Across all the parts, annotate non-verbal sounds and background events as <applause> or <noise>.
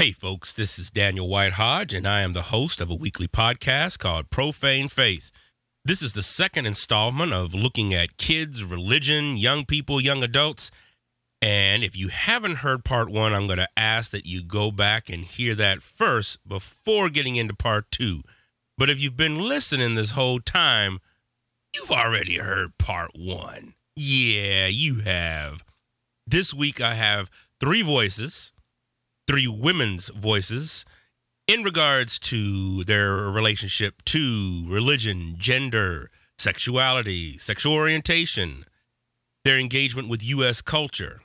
Hey, folks, this is Daniel White Hodge, and I am the host of a weekly podcast called Profane Faith. This is the second installment of looking at kids, religion, young people, young adults. And if you haven't heard part one, I'm going to ask that you go back and hear that first before getting into part two. But if you've been listening this whole time, you've already heard part one. Yeah, you have. This week I have three voices three women's voices in regards to their relationship to religion, gender, sexuality, sexual orientation, their engagement with U.S. culture.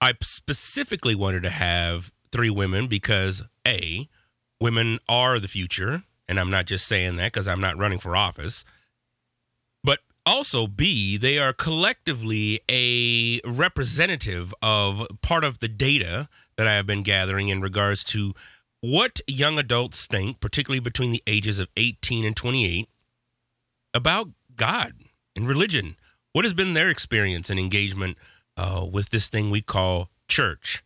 I specifically wanted to have three women because A, women are the future. And I'm not just saying that because I'm not running for office. But also, B, they are collectively a representative of part of the data that I have been gathering in regards to what young adults think, particularly between the ages of 18 and 28, about God and religion. What has been their experience and engagement uh, with this thing we call church?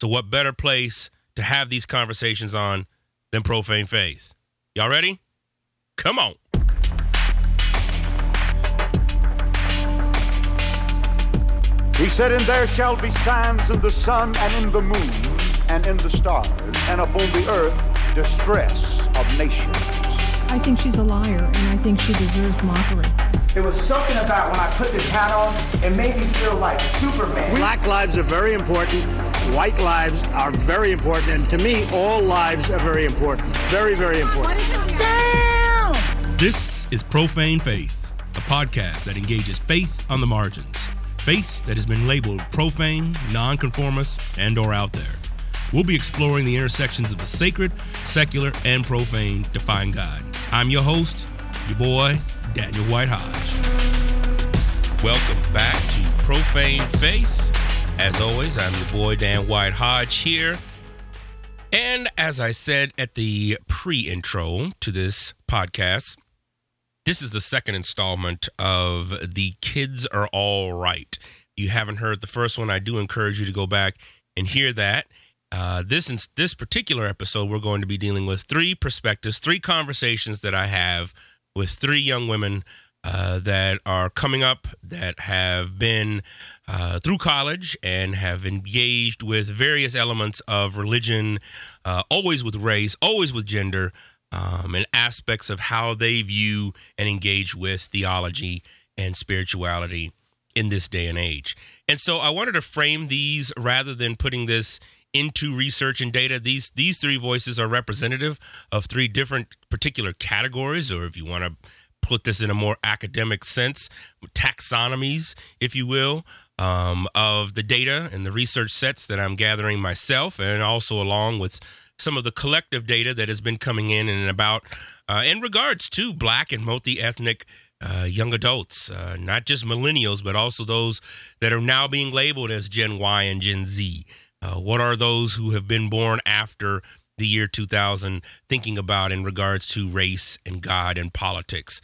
So, what better place to have these conversations on than profane faith? Y'all ready? Come on. He said, And there shall be signs in the sun and in the moon and in the stars, and upon the earth distress of nations. I think she's a liar, and I think she deserves mockery. There was something about when I put this hat on, it made me feel like Superman. Black lives are very important. White lives are very important. And to me, all lives are very important. Very, very important. Damn! This is Profane Faith, a podcast that engages faith on the margins. Faith that has been labeled profane, nonconformist, and or out there. We'll be exploring the intersections of the sacred, secular, and profane to find God. I'm your host, your boy, Daniel White Hodge. Welcome back to Profane Faith. As always, I'm your boy, Dan White Hodge here. And as I said at the pre intro to this podcast, this is the second installment of The Kids Are All Right. You haven't heard the first one, I do encourage you to go back and hear that. Uh, this in, this particular episode, we're going to be dealing with three perspectives, three conversations that I have with three young women uh, that are coming up, that have been uh, through college and have engaged with various elements of religion, uh, always with race, always with gender, um, and aspects of how they view and engage with theology and spirituality in this day and age. And so I wanted to frame these rather than putting this into research and data. These these three voices are representative of three different particular categories, or if you want to put this in a more academic sense, taxonomies, if you will, um, of the data and the research sets that I'm gathering myself, and also along with some of the collective data that has been coming in and about uh, in regards to black and multi-ethnic uh, young adults, uh, not just millennials, but also those that are now being labeled as Gen Y and Gen Z. Uh, what are those who have been born after the year 2000 thinking about in regards to race and God and politics?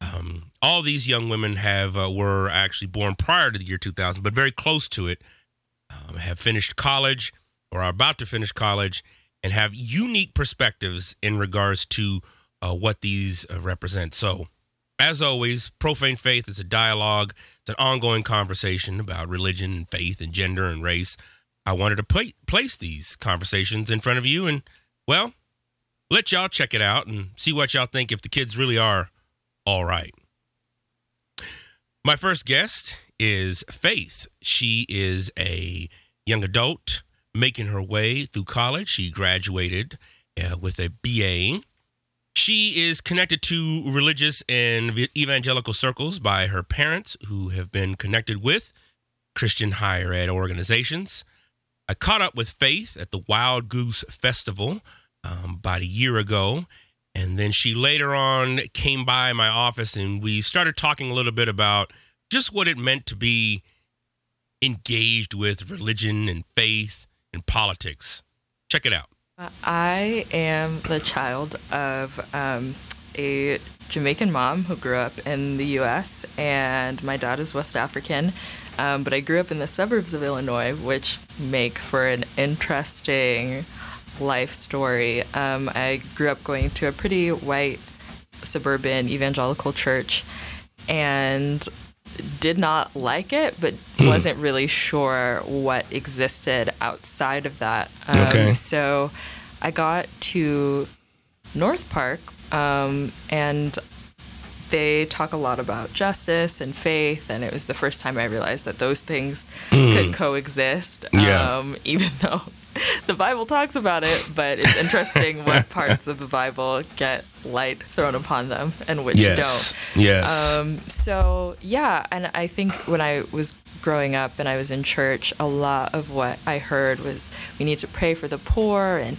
Um, all these young women have uh, were actually born prior to the year 2000, but very close to it. Um, have finished college or are about to finish college and have unique perspectives in regards to uh, what these uh, represent. So, as always, Profane Faith is a dialogue, it's an ongoing conversation about religion and faith and gender and race. I wanted to pl- place these conversations in front of you and, well, let y'all check it out and see what y'all think if the kids really are all right. My first guest is Faith. She is a young adult making her way through college. She graduated uh, with a BA. She is connected to religious and evangelical circles by her parents, who have been connected with Christian higher ed organizations. I caught up with Faith at the Wild Goose Festival um, about a year ago. And then she later on came by my office and we started talking a little bit about just what it meant to be engaged with religion and faith and politics. Check it out. I am the child of um, a Jamaican mom who grew up in the US, and my dad is West African. Um, but I grew up in the suburbs of Illinois, which make for an interesting life story. Um, I grew up going to a pretty white suburban evangelical church and did not like it, but wasn't really sure what existed outside of that. Um, Okay. So I got to North Park um, and they talk a lot about justice and faith, and it was the first time I realized that those things could coexist. Yeah. Um, <laughs> even though <laughs> the Bible talks about it, but it's interesting <laughs> what parts of the Bible get light thrown upon them and which Yes. don't. Yes. Um, so yeah, and I think when I was growing up and I was in church, a lot of what I heard was we need to pray for the poor and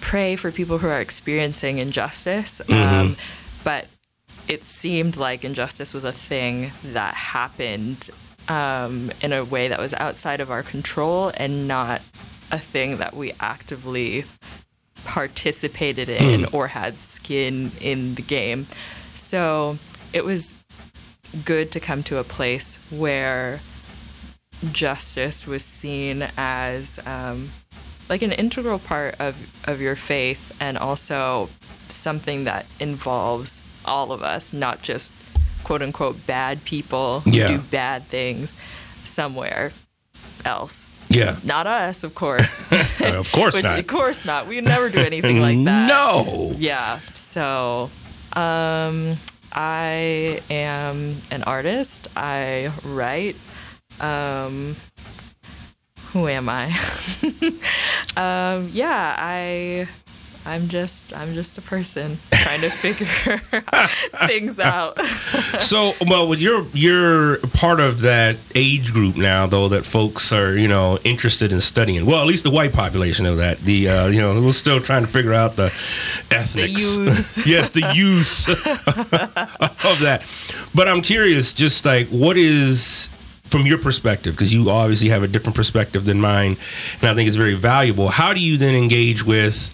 pray for people who are experiencing injustice. Um, but it seemed like injustice was a thing that happened um, in a way that was outside of our control and not a thing that we actively participated in or had skin in the game. So it was good to come to a place where justice was seen as um, like an integral part of, of your faith and also something that involves all of us, not just quote unquote bad people who Yeah. do bad things somewhere else. yeah. Not us, of course. <laughs> of course Which, not. Of course not. We never do anything like <laughs> that. No. Yeah. So, um, I am an artist. I write. Um, who am I? <laughs> um, yeah, I. I'm just I'm just a person trying to figure <laughs> things out. <laughs> So, well, with you're you're part of that age group now, though that folks are you know interested in studying. Well, at least the white population of that. The uh, you know we're still trying to figure out the ethnics. youths. <laughs> yes, the use of that. But I'm curious, just like what is from your perspective, because you obviously have a different perspective than mine, and I think it's very valuable. How do you then engage with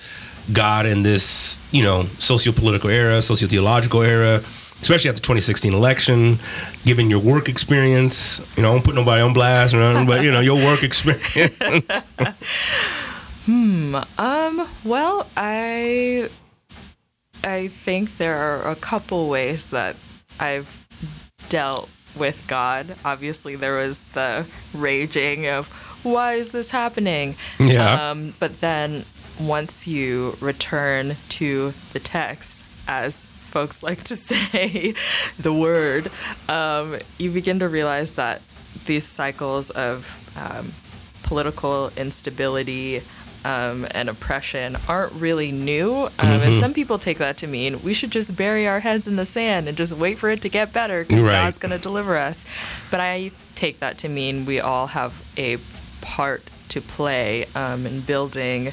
God in this, you know, socio-political era, socio-theological era, especially after the 2016 election, given your work experience, you know, I don't put nobody on blast, or nothing, but you know, your work <laughs> experience. <laughs> Hmm. Um, well, I I think there are a couple ways that I've dealt with God. Obviously, there was the raging of why is this happening? Yeah. Um, but then once you return to the text, as folks <laughs> like to say, the word, um, you begin to realize that these cycles of um, political instability um, and oppression aren't really new. Um, And some people take that to mean we should just bury our heads in the sand and just wait for it to get better because Right. God's going to deliver us. But I take that to mean we all have a part to play um, in building.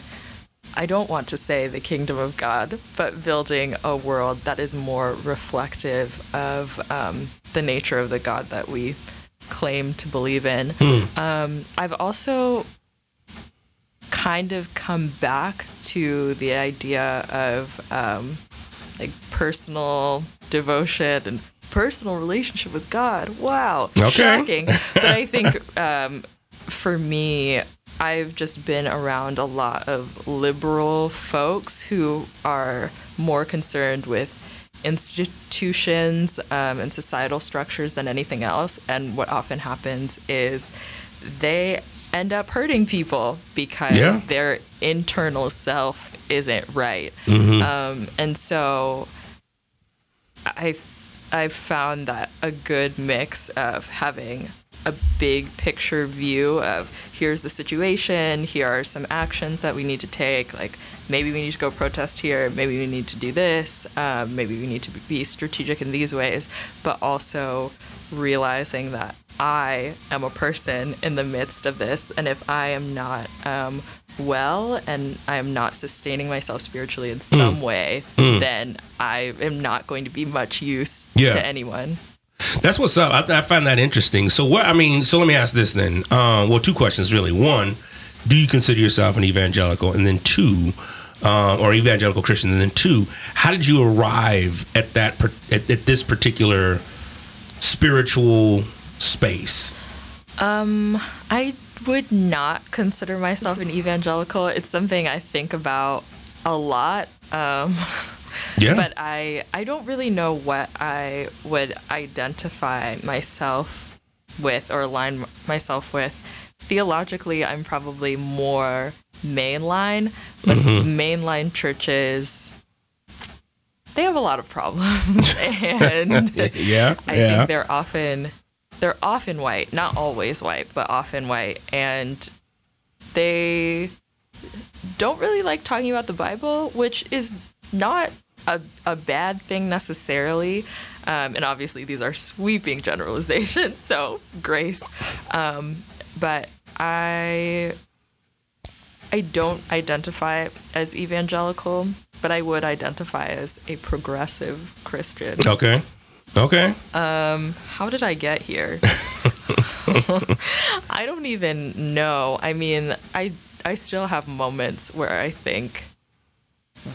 I don't want to say the kingdom of God, but building a world that is more reflective of um, the nature of the God that we claim to believe in. Um, I've also kind of come back to the idea of um, like personal devotion and personal relationship with God. Wow, Okay. shocking. but I think <laughs> um, for me, I've just been around a lot of liberal folks who are more concerned with institutions um, and societal structures than anything else. And what often happens is they end up hurting people because Yeah. their internal self isn't right. Mm-hmm. Um, and so I've, I've found that a good mix of having a big picture view of here's the situation, here are some actions that we need to take. Like maybe we need to go protest here, maybe we need to do this, um, maybe we need to be strategic in these ways, but also realizing that I am a person in the midst of this, and if I am not um, well and I am not sustaining myself spiritually in some way, then I am not going to be much use Yeah. to anyone. That's what's up. I, I find that interesting. So what I mean, so let me ask this then. Um, well, two questions really. One, do you consider yourself an evangelical? And then two, um, or evangelical Christian? And then two, how did you arrive at that at, at this particular spiritual space? Um, I would not consider myself an evangelical. It's something I think about a lot. Um, <laughs> Yeah. but I I don't really know what I would identify myself with or align myself with. Theologically, I'm probably more mainline, but mm-hmm. mainline churches they have a lot of problems <laughs> and <laughs> yeah. I yeah. think they're often they're often white, not always white, but often white, and they don't really like talking about the Bible, which is not a, a bad thing necessarily. Um, and obviously, these are sweeping generalizations, <laughs> so grace. Um, but I I don't identify as evangelical, but I would identify as a progressive Christian. okay. Okay. Um, How did I get here? <laughs> <laughs> I don't even know. I mean, I I still have moments where I think,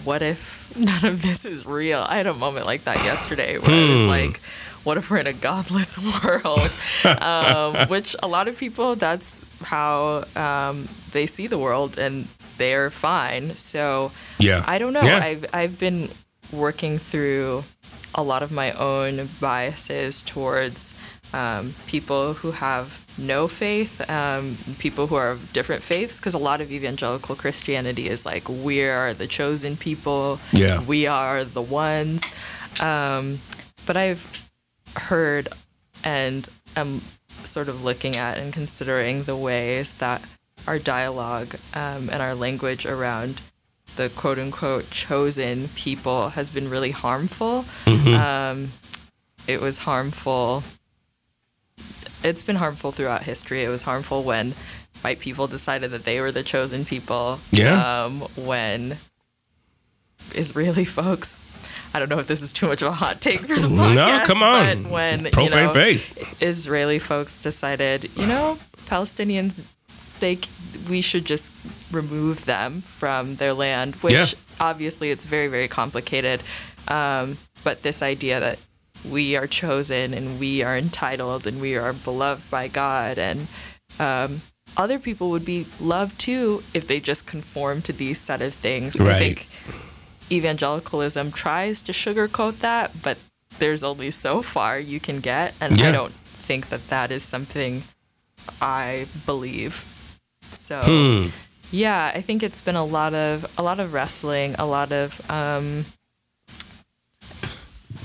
what if <laughs> none of this is real? I had a moment like that yesterday where I was like, what if we're in a godless <laughs> world? um, which a lot of people, that's how um, they see the world, and they're fine. So Yeah. I don't know. Yeah. I've I've been working through a lot of my own biases towards um, people who have no faith, um, people who are of different faiths, because a lot of evangelical Christianity is like we are the chosen people, Yeah. we are the ones. Um, but I've heard and am sort of looking at and considering the ways that our dialogue um, and our language around the quote unquote chosen people has been really harmful. Um, it was harmful. It's been harmful throughout history. It was harmful when white people decided that they were the chosen people. Yeah. Um, when Israeli <laughs> folks, I don't know if this is too much of a hot take for the podcast. No, come on. But when you Profane know, faith. Israeli folks decided, you know, Palestinians, they we should just remove them from their land, which Yeah. obviously it's very very complicated. Um, but this idea that we are chosen and we are entitled and we are beloved by God and um, other people would be loved too if they just conform to these set of things. Right. I think evangelicalism tries to sugarcoat that, but there's only so far you can get, and Yeah. I don't think that that is something I believe. So Hmm. yeah, I think it's been a lot of a lot of wrestling, a lot of um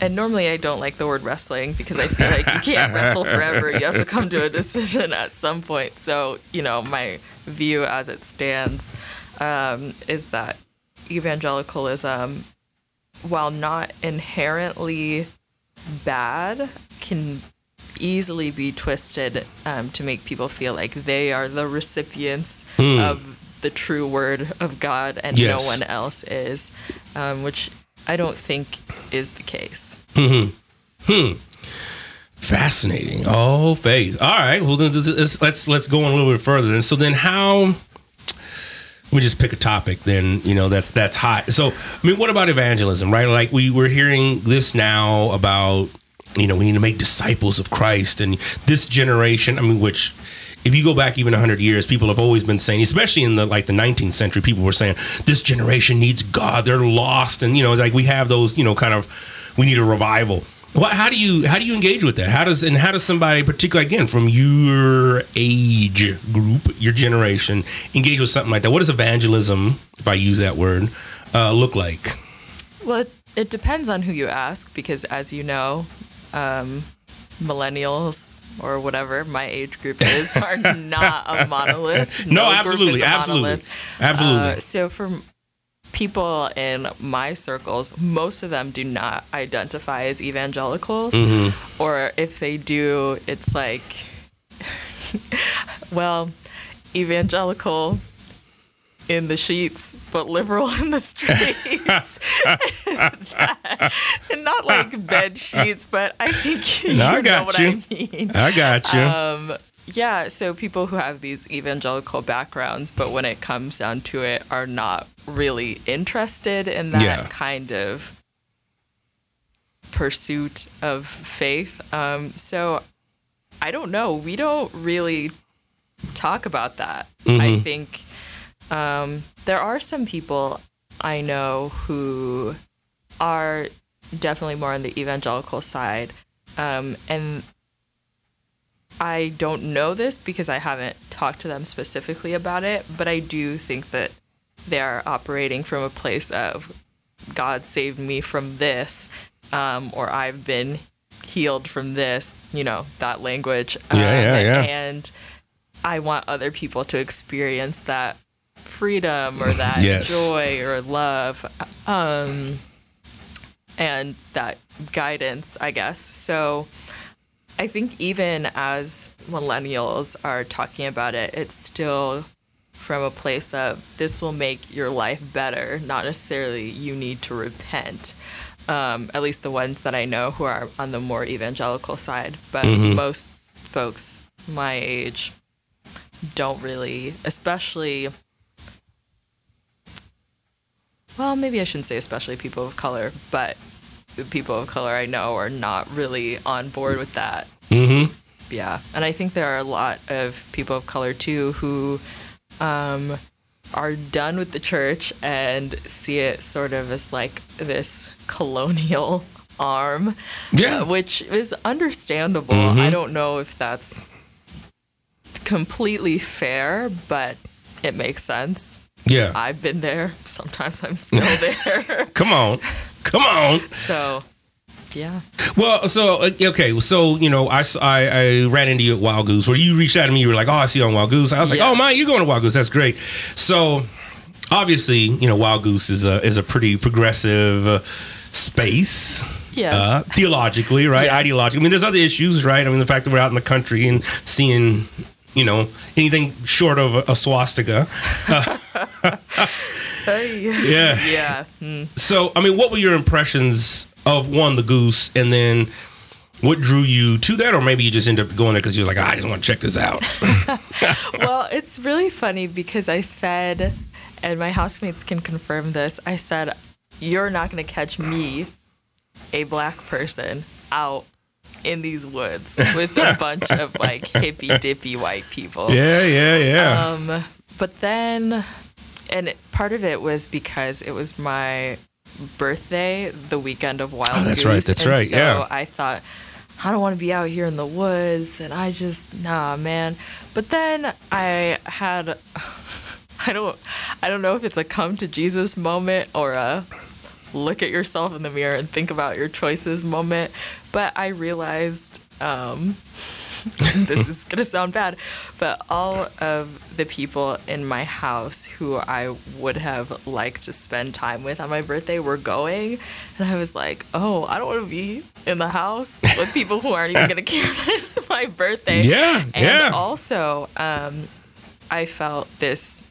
and normally I don't like the word wrestling because I feel like you can't wrestle forever. You have to come to a decision at some point. So, you know, my view as it stands um, is that evangelicalism, while not inherently bad, can easily be twisted um, to make people feel like they are the recipients of the true word of God and Yes. no one else is, um, which I don't think is the case. Hmm. Hmm. Fascinating. Oh, faith. All right. Well, then let's let's let's go on a little bit further. Then, so then how? Let me just pick a topic. Then you know that's that's hot. So I mean, what about evangelism? Right? Like we we're hearing this now about you know we need to make disciples of Christ and this generation. I mean, which if you go back even 100 years people have always been saying especially in the like the 19th century people were saying this generation needs god. They're lost. And you know like we have those you know kind of we need a revival. What, how do you how do you engage with that? How does and how does somebody particularly again from your age group your generation engage with something like that? What does evangelism if i use that word uh, look like? Well, it, it depends on who you ask because, as you know, um, millennials or whatever my age group is are <laughs> not a monolith. <laughs> no, is absolutely absolutely monolith. absolutely Uh, so for people in my circles, most of them do not identify as evangelicals, Mm-hmm. or if they do, it's like, <laughs> well, evangelical in the sheets, but liberal in the streets. <laughs> and not like bed sheets, but I think <laughs> you No, I know what you. I mean. i got you Um, yeah, so people who have these evangelical backgrounds, but when it comes down to it, are not really interested in that Yeah. kind of pursuit of faith. Um, so I don't know. We don't really talk about that. I think um, there are some people I know who are definitely more on the evangelical side. Um, and I don't know this because I haven't talked to them specifically about it, but I do think that they are operating from a place of God saved me from this, um, or I've been healed from this, you know, that language. Yeah, yeah, Um, yeah. And I want other people to experience that freedom or <laughs> that Yes. joy or love. Um, and that guidance, I guess. So I think even as millennials are talking about it, it's still from a place of this will make your life better, not necessarily you need to repent. Um, at least the ones that I know who are on the more evangelical side. But most folks my age don't really, especially well, maybe I shouldn't say especially people of color, but the people of color I know are not really on board with that. Mm-hmm. Yeah. And I think there are a lot of people of color too who um, are done with the church and see it sort of as like this colonial <laughs> arm, Yeah. uh, which is understandable. I don't know if that's completely fair, but it makes sense. Yeah. I've been there. Sometimes I'm still <laughs> there. Come on. Come on. so, yeah. Well, so uh, okay, so you know, I I ran into you at Wild Goose, where you reached out to me. You were like, "Oh, I see you on Wild Goose." I was like, "Oh, my, you're going to Wild Goose? That's great." So, obviously, you know, Wild Goose is a is a pretty progressive uh, space. Yes. Uh, theologically, right? Yes. Ideologically. I mean, there's other issues, right? I mean, the fact that we're out in the country and seeing, you know, anything short of a, a swastika. <laughs> Hey. Yeah. Yeah. mm. So, I mean, what were your impressions of one, the goose, and then what drew you to that, or maybe you just ended up going there because you're like, "Ah, I just want to check this out. <laughs> Well, it's really funny because I said, and my housemates can confirm this, I said, You're not going to catch me, a black person, out in these woods with a <laughs> bunch of like hippy dippy white people. yeah, yeah, yeah. Um, but then, and it- part of it was because it was my birthday, the weekend of Wild Oh, that's Goose. right, that's and right, So yeah. I thought, I don't want to be out here in the woods, and I just nah, man. But then I had, <laughs> I don't, I don't know if it's a come to Jesus moment or a look at yourself in the mirror and think about your choices moment. But I realized. Um, <laughs> this is gonna sound bad, but all of the people in my house who I would have liked to spend time with on my birthday were going, and I was like, oh, I don't want to be in the house with people who aren't even gonna <laughs> care that it's my birthday. Yeah, and yeah. also, um, I felt this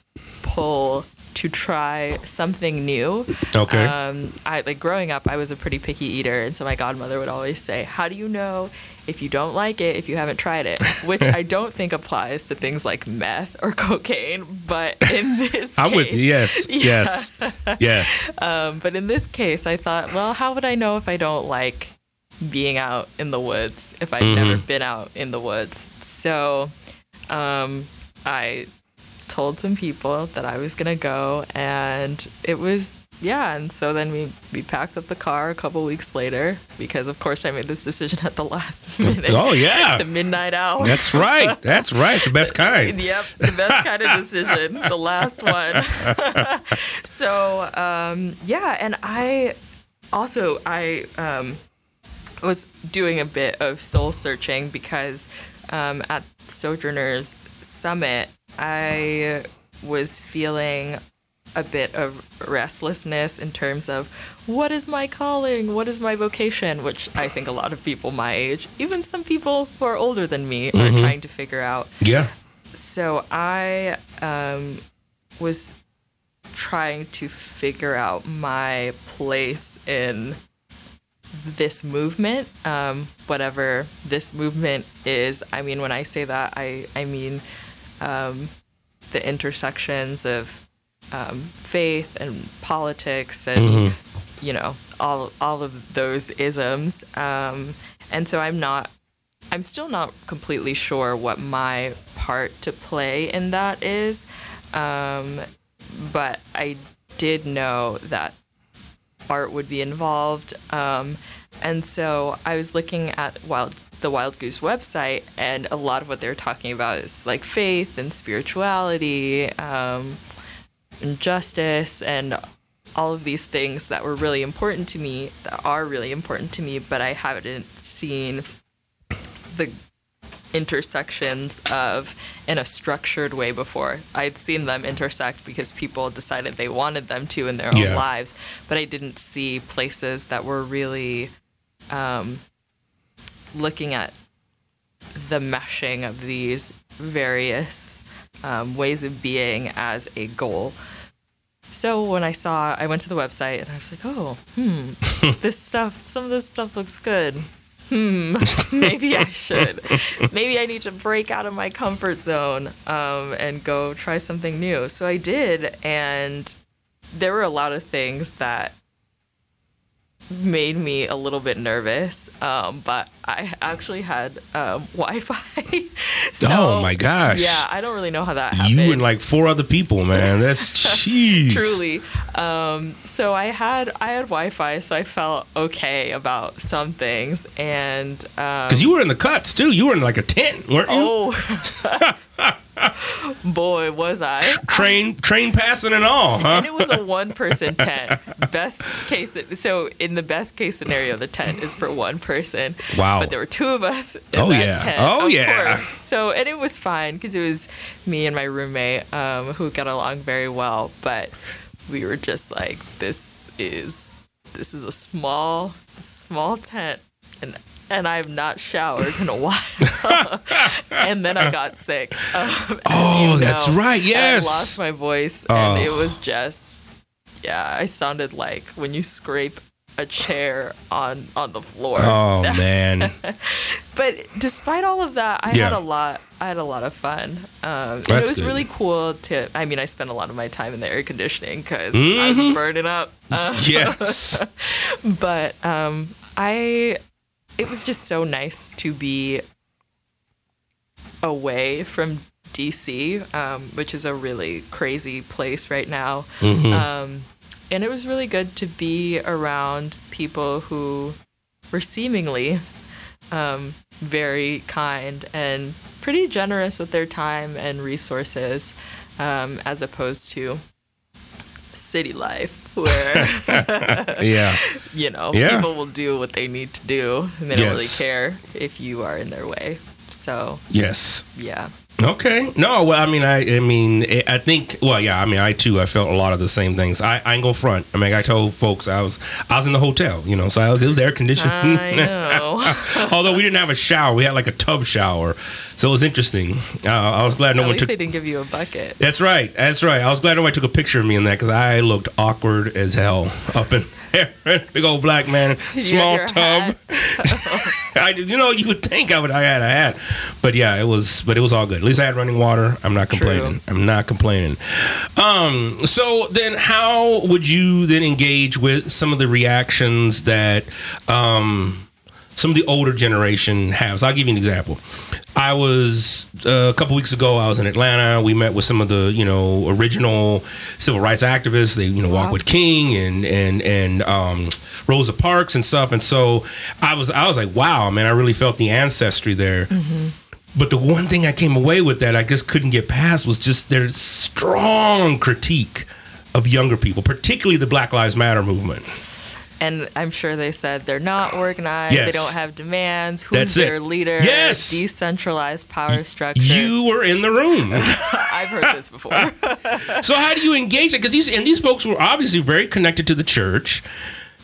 pull to try something new. Okay. Um, I like growing up, I was a pretty picky eater, and so my godmother would always say, "How do you know if you don't like it if you haven't tried it?" <laughs> Which I don't think applies to things like meth or <laughs> cocaine, but in <laughs> this, I'm with case- you. Yes, Yeah. yes, yes. Um, but in this case, I thought, well, how would I know if I don't like being out in the woods if I've never been out in the woods? So um, I told some people that I was gonna go, and it was yeah. And so then we we packed up the car a couple weeks later because of course I made this decision at the last <laughs> minute. Oh yeah, The midnight hour. that's right. That's right. The best <laughs> kind. Yep, the best kind of decision, <laughs> the last one. so, um, yeah, and I also I um, was doing a bit of soul searching because um, at Sojourners Summit, I was feeling a bit of restlessness in terms of what is my calling, what is my vocation, which I think a lot of people my age, even some people who are older than me, are trying to figure out Yeah. so I um, was trying to figure out my place in this movement, um, whatever this movement is. I mean, when I say that, I I mean um, the intersections of um, faith and politics and you know all all of those isms. Um, and so I'm not I'm still not completely sure what my part to play in that is. Um, but I did know that art would be involved. Um, and so I was looking at Wild the Wild Goose website, and a lot of what they're talking about is like faith and spirituality, um, and justice, and all of these things that were really important to me, that are really important to me, but I haven't seen the intersections of in a structured way before. I'd seen them intersect because people decided they wanted them to in their own Yeah. lives, but I didn't see places that were really um, looking at the meshing of these various um, ways of being as a goal. So when I saw, I went to the website and I was like, oh, hmm, this <laughs> stuff, some of this stuff looks good. Hmm, <laughs> maybe I should. Maybe I need to break out of my comfort zone um, and go try something new. So I did, and there were a lot of things that made me a little bit nervous. Um, but I actually had um, <laughs> Wi-Fi. so, Oh, my gosh. Yeah, I don't really know how that happened. You and like four other people, man. That's <laughs> jeez. Truly. Um, so I had I had Wi-Fi, so I felt okay about some things, and um, Because you were in the cuts too. You were in like a tent, weren't you? oh, <laughs> boy, was I! Train, train passing and all, huh? And it was a one-person tent. Best case, so in the best case scenario, the tent is for one person. Wow. But there were two of us in Oh, that yeah. tent. Oh, yeah. Course. So and it was fine because it was me and my roommate um, who got along very well, but we were just like, this is this is a small small tent, and and I've not showered in a while. <laughs> and then I got sick. Um, Oh, that's know. right. And Yes. I lost my voice, and Oh. it was just, yeah, I sounded like when you scrape a chair on on the floor. Oh <laughs> man. But despite all of that, I Yeah. had a lot. I had a lot of fun. Um, it was good. really cool to. I mean, I spent a lot of my time in the air conditioning because I was burning up. Uh, <laughs> yes. but um, I, it was just so nice to be away from DC, um, which is a really crazy place right now. Um, and it was really good to be around people who were seemingly um, very kind and pretty generous with their time and resources, um, as opposed to city life <laughs> where <laughs> Yeah. you know, Yeah. people will do what they need to do and they don't really care if you are in their way. So, Yes. yeah. Okay. No, well, I mean, I, I mean, I- think, well, yeah, I mean, I too, I felt a lot of the same things. I, I ain't gonna front. I mean, I told folks I was, I was in the hotel, you know, so I was, it was air conditioned. I <laughs> know. <laughs> Although we didn't have a shower, we had like a tub shower, so it was interesting. Uh, I was glad no At one least took. they didn't give you a bucket. That's right. That's right. I was glad nobody took a picture of me in that because I looked awkward as hell <laughs> up in there. Big old black man, small tub. I, you know, you would think I would. I had a hat, but yeah, it was. But it was all good. At least I had running water. I'm not complaining. I'm not complaining. Um. So then, how would you then engage with some of the reactions that um some of the older generation has. I'll give you an example. I was uh, a couple weeks ago. I was in Atlanta. We met with some of the you know original civil rights activists. They you know walk with King and and and um, Rosa Parks and stuff. And so I was I was like, wow, man, I really felt the ancestry there. But the one thing I came away with that I just couldn't get past was just their strong critique of younger people, particularly the Black Lives Matter movement. And I'm sure they said they're not organized. They don't have demands. Who's That's it. their leader? Yes. Decentralized power structure. You were in the room. <laughs> I've heard this before. <laughs> So how do you engage it? Because these and these folks were obviously very connected to the church.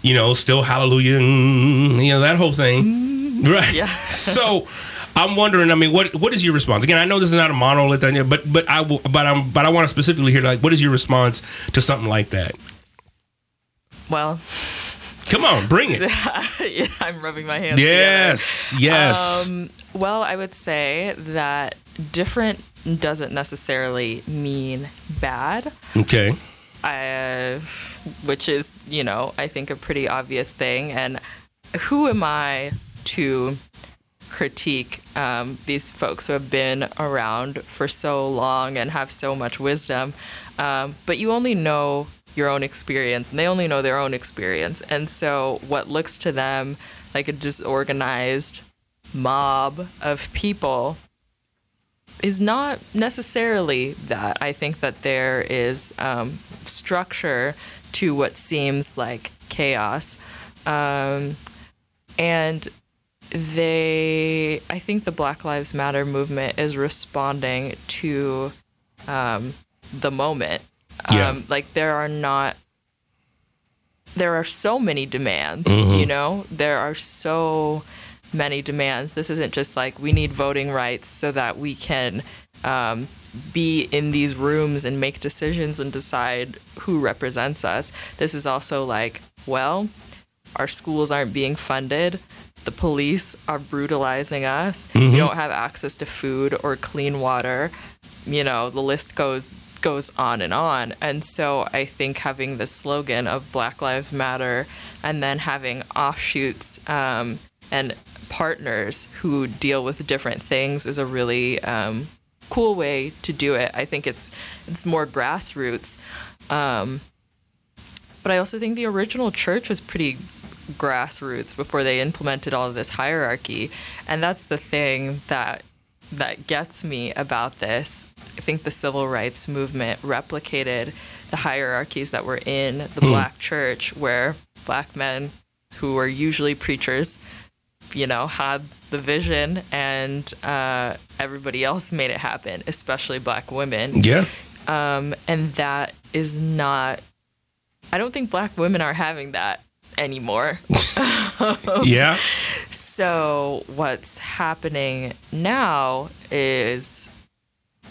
You know, still hallelujah, mm, you know that whole thing, right? Yeah. <laughs> so I'm wondering. I mean, what what is your response? Again, I know this is not a monolith, but but I will, but I'm but I want to specifically hear like what is your response to something like that? well, Come on, bring it. <laughs> yeah, I'm rubbing my hands. together. yes, yes. Um, well, I would say that different doesn't necessarily mean bad. okay. uh, which is, you know, I think a pretty obvious thing. And who am I to critique um, these folks who have been around for so long and have so much wisdom. Um, but you only know your own experience, and they only know their own experience. And so, what looks to them like a disorganized mob of people is not necessarily that. I think that there is um, structure to what seems like chaos. Um, and they, I think the Black Lives Matter movement is responding to um, the moment. Yeah. Um, like there are not, there are so many demands, Mm-hmm. you know, there are so many demands. This isn't just like we need voting rights so that we can um, be in these rooms and make decisions and decide who represents us. This is also like, well, our schools aren't being funded. The police are brutalizing us. We don't have access to food or clean water. You know, the list goes goes on and on. And so I think having the slogan of Black Lives Matter and then having offshoots um, and partners who deal with different things is a really um, cool way to do it. I think it's it's more grassroots. Um, but I also think the original church was pretty grassroots before they implemented all of this hierarchy, and that's the thing that that gets me about this. I think the civil rights movement replicated the hierarchies that were in the black church, where black men who were usually preachers, you know, had the vision, and uh, everybody else made it happen, especially black women Yeah. um, and that is not. I don't think black women are having that anymore. <laughs> Yeah. <laughs> <laughs> So what's happening now is,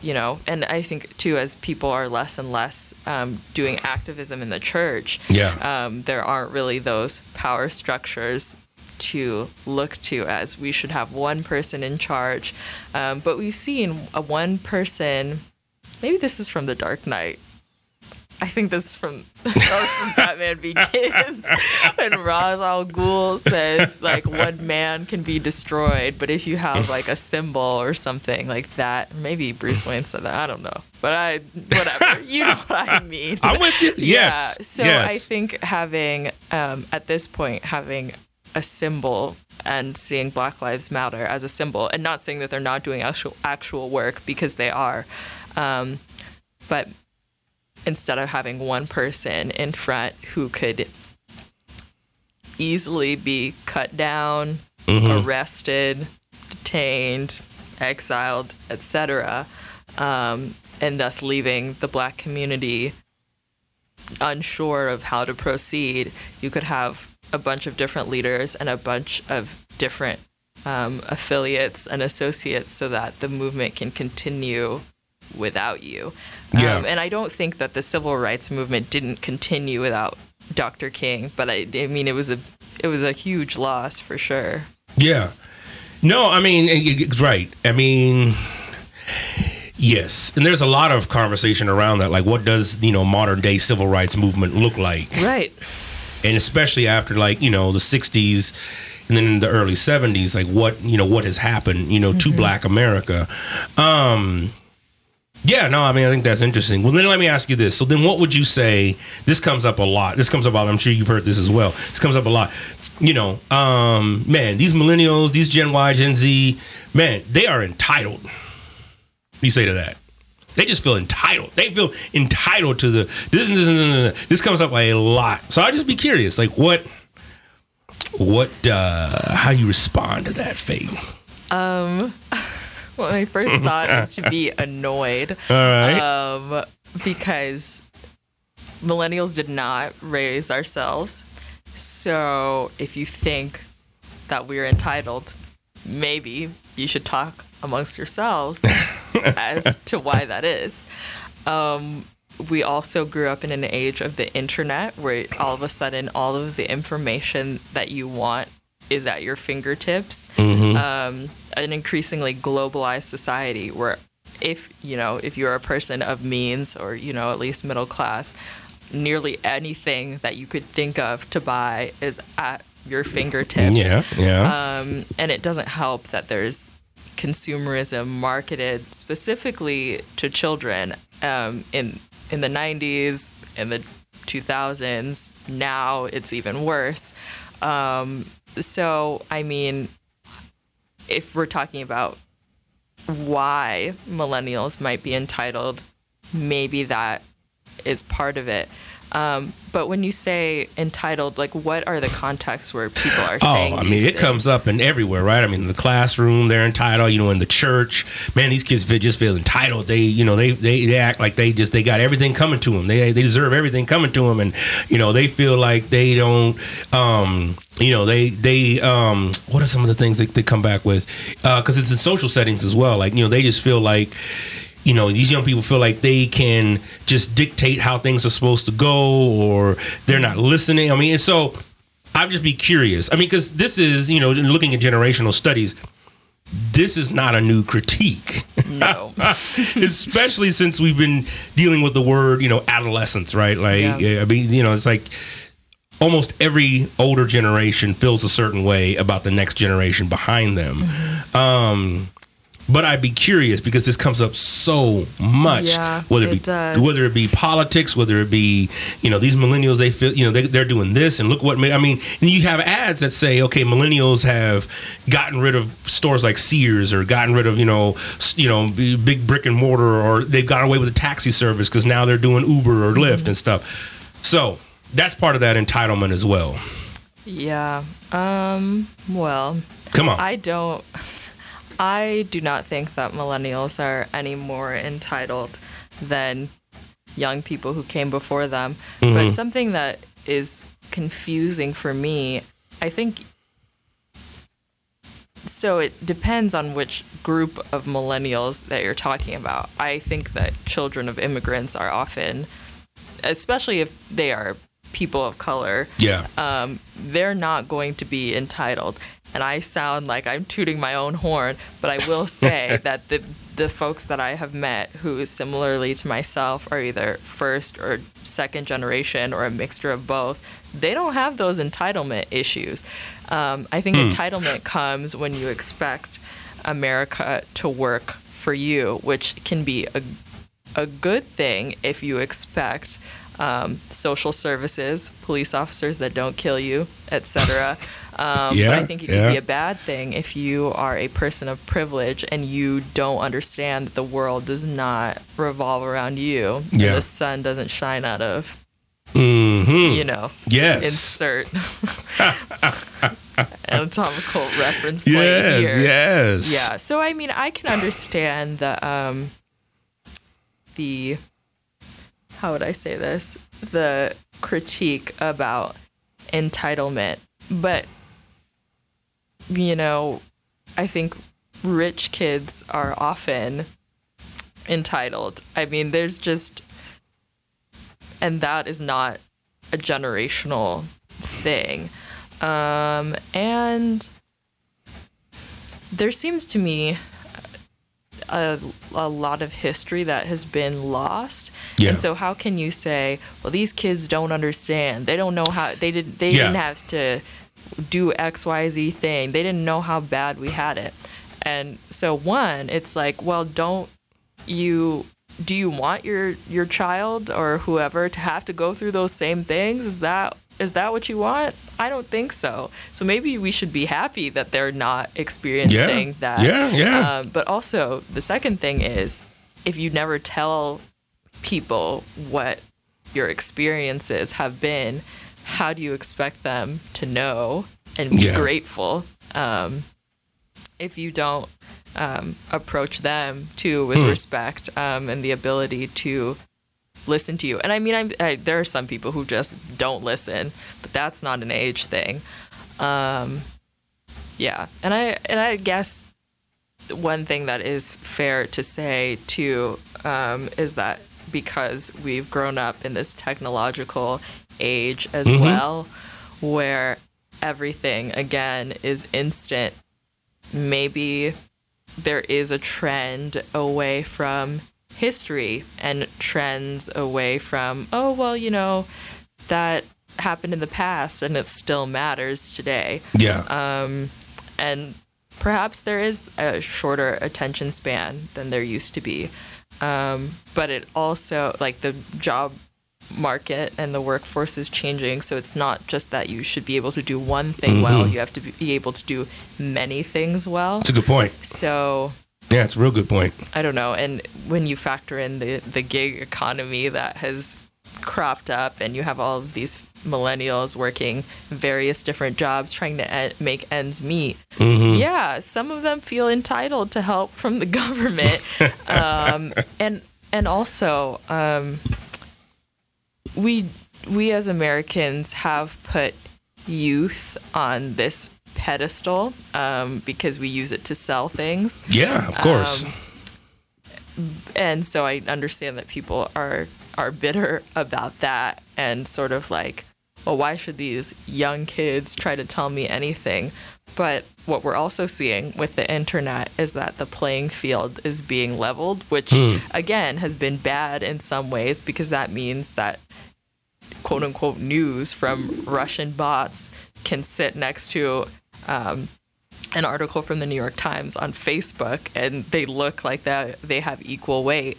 you know, and I think too, as people are less and less um, doing activism in the church, Yeah. um, there aren't really those power structures to look to as we should have one person in charge. Um, but we've seen a one person. Maybe this is from The Dark Knight. I think this is from, <laughs> from Batman <laughs> Begins when Ra's al Ghul says like one man can be destroyed, but if you have like a symbol or something like that, maybe Bruce Wayne said that. I don't know, but I whatever. <laughs> you know what I mean. I'm with you. Yes. Yeah. So yes. I think having um, at this point having a symbol and seeing Black Lives Matter as a symbol, and not saying that they're not doing actual actual work because they are, um, but instead of having one person in front who could easily be cut down, arrested, detained, exiled, etc., um, and thus leaving the black community unsure of how to proceed, you could have a bunch of different leaders and a bunch of different um, affiliates and associates so that the movement can continue without you. Yeah. Um, and I don't think that the civil rights movement didn't continue without Dr. King, but I, I mean, it was a it was a huge loss for sure. Yeah. No, I mean, it- right. I mean, yes. And there's a lot of conversation around that. Like, what does, you know, modern day civil rights movement look like? Right. And especially after, like, you know, the 60s and then in the early 70s, like, what, you know, what has happened, you know, to black America. Um, yeah, no, I mean, I think that's interesting. Well, then let me ask you this. So then what would you say? This comes up a lot. This comes up a lot. I'm sure you've heard this as well. This comes up a lot. You know, um, man, these millennials, these Gen Y, Gen Z, man, they are entitled. What do you say to that? They just feel entitled. They feel entitled to the this this, and this, this, this comes up a lot. So I'd just be curious, like what what uh how you respond to that Faith. Well, <laughs> my first <laughs> thought is to be annoyed. All right. um, because millennials did not raise ourselves. So if you think that we're entitled, maybe you should talk amongst yourselves <laughs> as to why that is. Um, we also grew up in an age of the internet where all of a sudden all of the information that you want is at your fingertips. Um, an increasingly globalized society where if you know if you're a person of means or you know at least middle class nearly anything that you could think of to buy is at your fingertips. Yeah, yeah. Um, and it doesn't help that there's consumerism marketed specifically to children um, in in the 90s, in the 2000s. Now it's even worse. Um, so, I mean, if we're talking about why millennials might be entitled, maybe that is part of it. Um, but when you say entitled, like what are the contexts where people are saying? Oh, I mean, it things? comes up in everywhere, right? I mean, in the classroom, they're entitled. You know, in the church, man, these kids feel, just feel entitled. They, you know, they, they they act like they just they got everything coming to them. They they deserve everything coming to them, and you know, they feel like they don't. um you know they they um what are some of the things that they come back with because it's in social settings as well like you know they just feel like you know these young people feel like they can just dictate how things are supposed to go or they're not listening i mean and so i'd just be curious i mean because this is you know looking at generational studies this is not a new critique No. <laughs> especially since we've been dealing with the word you know adolescence right like Yeah. i mean you know it's like almost every older generation feels a certain way about the next generation behind them Mm-hmm. um but I'd be curious because this comes up so much, Yeah, whether it, it be does. whether it be politics, whether it be you know these millennials they feel you know they, they're doing this and look what ma- I mean. And you have ads that say okay millennials have gotten rid of stores like Sears or gotten rid of you know you know big brick and mortar or they've gone away with the taxi service because now they're doing Uber or Lyft and stuff. So that's part of that entitlement as well. yeah. Um. Well, Come on, I don't. I do not think that millennials are any more entitled than young people who came before them. But something that is confusing for me, I think. So it depends on which group of millennials that you're talking about. I think that children of immigrants are often, especially if they are people of color, yeah, um, they're not going to be entitled. And I sound like I'm tooting my own horn, but I will <laughs> say that the the folks that I have met who similarly to myself are either first or second generation or a mixture of both, they don't have those entitlement issues. Um, I think entitlement comes when you expect America to work for you, which can be a a good thing if you expect um, social services, police officers that don't kill you, etc. <laughs> Um, Yeah, but I think it can yeah. be a bad thing if you are a person of privilege and you don't understand that the world does not revolve around you. and Yeah. the sun doesn't shine out of, mm-hmm. you know, yes, insert <laughs> anatomical reference point yes, here. yes, Yeah. So I mean, I can understand the um the how would I say this? The critique about entitlement, but you know, I think rich kids are often entitled. I mean, there's just and that is not a generational thing. Um and there seems to me a, a lot of history that has been lost. Yeah. And so how can you say, well, these kids don't understand. They don't know how they didn't they Yeah. didn't have to do XYZ thing. They didn't know how bad we had it. And so one, it's like, well, don't you do you want your your child or whoever to have to go through those same things? Is that is that what you want? I don't think so. So maybe we should be happy that they're not experiencing that. Yeah, yeah. Um, but also the second thing is if you never tell people what your experiences have been, how do you expect them to know and be Yeah. grateful um, if you don't um, approach them too with Hmm. respect um, and the ability to listen to you? And I mean, I'm, I, there are some people who just don't listen, but that's not an age thing. Um, yeah, and I and I guess one thing that is fair to say too um, is that because we've grown up in this technological age as well, where everything again is instant, maybe there is a trend away from history and trends away from, oh, well, you know, that happened in the past and it still matters today. Yeah. Um, and perhaps there is a shorter attention span than there used to be. Um, but it also, like the job market and the workforce is changing. So it's not just that you should be able to do one thing well, Mhm. you have to be able to do many things well. That's a good point. So Yeah, it's a real good point. I don't know. And when you factor in the, the gig economy that has cropped up and you have all of these millennials working various different jobs trying to e- make ends meet, Mhm. yeah, some of them feel entitled to help from the <laughs> government. um, and and also, um, we we as Americans have put youth on this pedestal um, because we use it to sell things. Yeah, of course. Um, and so I understand that people are are bitter about that and sort of like, well, why should these young kids try to tell me anything? But what we're also seeing with the internet is that the playing field is being leveled, which Hmm. again has been bad in some ways because that means that quote unquote news from Russian bots can sit next to um, an article from the New York Times on Facebook and they look like that they have equal weight.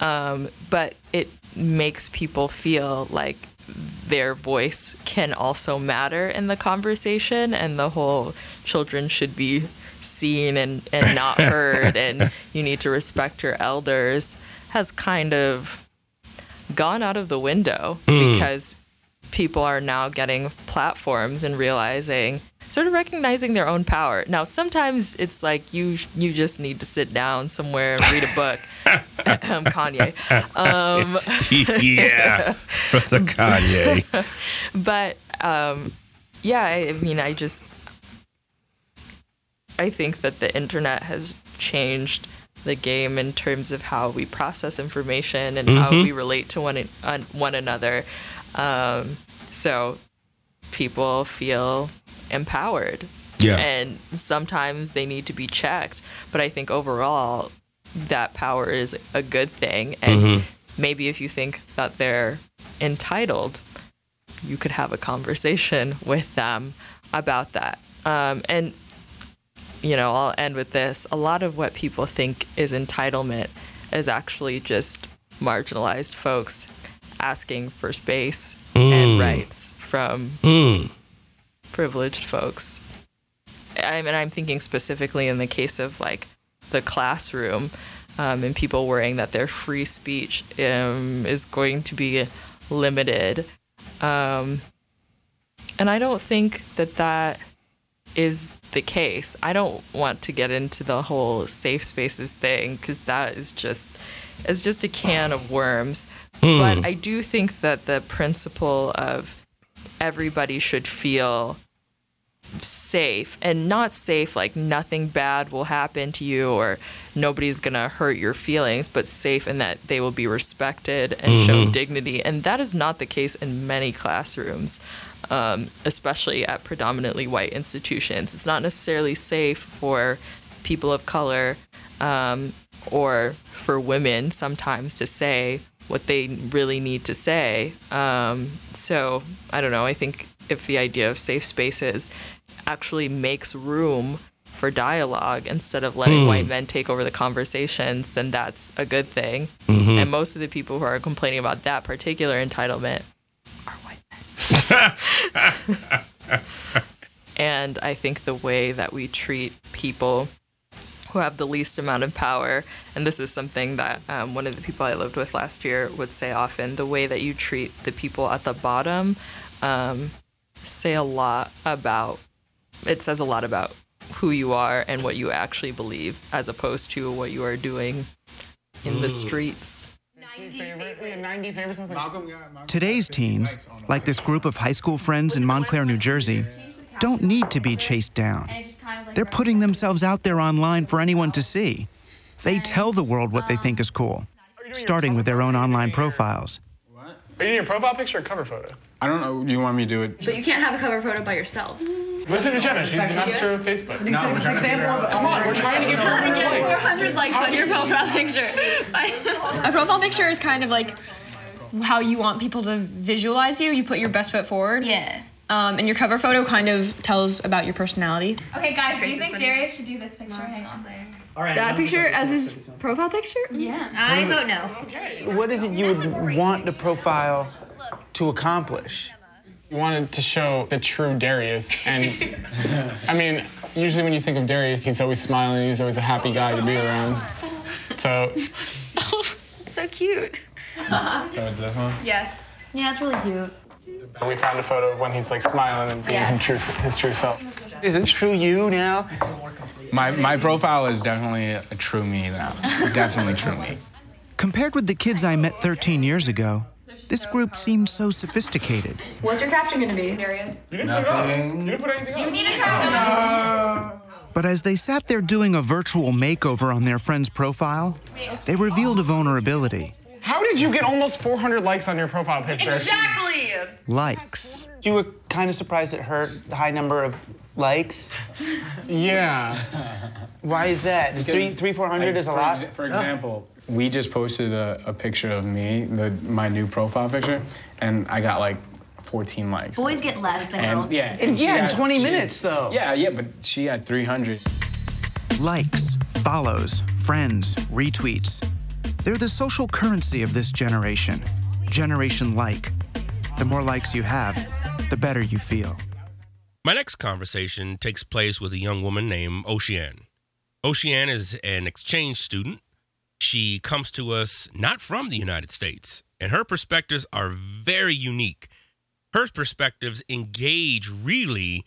Um, but it makes people feel like their voice can also matter in the conversation and the whole children should be seen and, and not <laughs> heard and you need to respect your elders has kind of gone out of the window Mm. because people are now getting platforms and realizing sort of recognizing their own power now sometimes it's like you you just need to sit down somewhere and read a book <laughs> <laughs> um, kanye um, <laughs> yeah, the Kanye. but um, yeah, I, I mean, I just I think that the internet has changed the game in terms of how we process information and how Mhm. we relate to one one another. Um, so people feel empowered. Yeah. And sometimes they need to be checked, but I think overall that power is a good thing and Mhm. maybe if you think that they're entitled, you could have a conversation <laughs> with them about that. Um, and, you know, I'll end with this. A lot of what people think is entitlement is actually just marginalized folks asking for space Mm. and rights from Mm. Privileged folks. I mean, I'm thinking specifically in the case of like the classroom um, and people worrying that their free speech um, is going to be limited. Um, and I don't think that that is the case. I don't want to get into the whole safe spaces thing because that is just it's just a can of worms. Hmm. But I do think that the principle of everybody should feel safe and not safe like nothing bad will happen to you or nobody's gonna hurt your feelings but safe in that they will be respected and show Mhm. dignity. And that is not the case in many classrooms um, especially at predominantly white institutions. It's not necessarily safe for people of color um, or for women sometimes to say what they really need to say. Um, so i don't know. I think if the idea of safe spaces actually makes room for dialogue instead of letting Mm. white men take over the conversations, then that's a good thing. Mhm. And most of the people who are complaining about that particular entitlement are white men. <laughs> and I think the way that we treat people who have the least amount of power, and this is something that um, one of the people I lived with last year would say often, the way that you treat the people at the bottom um, say a lot about it says a lot about who you are and what you actually believe as opposed to what you are doing in the streets. Today's teens, like this group of high school friends in Montclair, New Jersey, don't need to be chased down. They're putting themselves out there online for anyone to see. They tell the world what they think is cool, starting with their own online profiles. Are you doing your profile picture or cover photo? I don't know. You want me to do it? But you can't have a cover photo by yourself. Listen to Jenna. She's the master of Facebook. No, we're trying to figure out. Come on, we're trying to get 400 likes. 400 likes on your profile picture. <laughs> a profile picture is kind of like how you want people to visualize you. You put your best foot forward. Yeah. Um, and your cover photo kind of tells about your personality. Okay, guys, do you think. Darius should do this picture? Hang on there. That picture as his profile picture? Yeah. I vote no. What is it you would want the profile to accomplish? You wanted to show the true Darius, and <laughs> I mean, usually when you think of Darius, he's always smiling. He's always a happy guy to be <laughs> around. So, <laughs> So cute. so it's this one. Yes. Yeah, it's really cute. And we found a photo of when he's like smiling and being Yeah. his, true, his true self. Is it true you now? My, my profile is definitely a true me now. definitely true me. Compared with the kids I met 13 years ago, this group seemed so sophisticated. What's your caption gonna be, Darius? You didn't put it up. You didn't put anything You up. need a caption. But as they sat there doing a virtual makeover on their friend's profile, they revealed a vulnerability. How did you get almost 400 likes on your profile picture? Exactly. Likes. You were kind of surprised at her the high number of likes. Yeah. Why is that? Is three, three, four hundred is a for lot. exa- for oh. example, we just posted a, a picture of me, the, my new profile picture, and I got like 14 likes. Boys get less than and girls. yeah, In- she yeah, in 20 she- minutes, though. Yeah, yeah, but she had 300. Likes, follows, friends, retweets. They're the social currency of this generation. Generation like. The more likes you have, the better you feel. My next conversation takes place with a young woman named Oceane. Oceane is an exchange student. She comes to us not from the United States, and her perspectives are very unique. Her perspectives engage really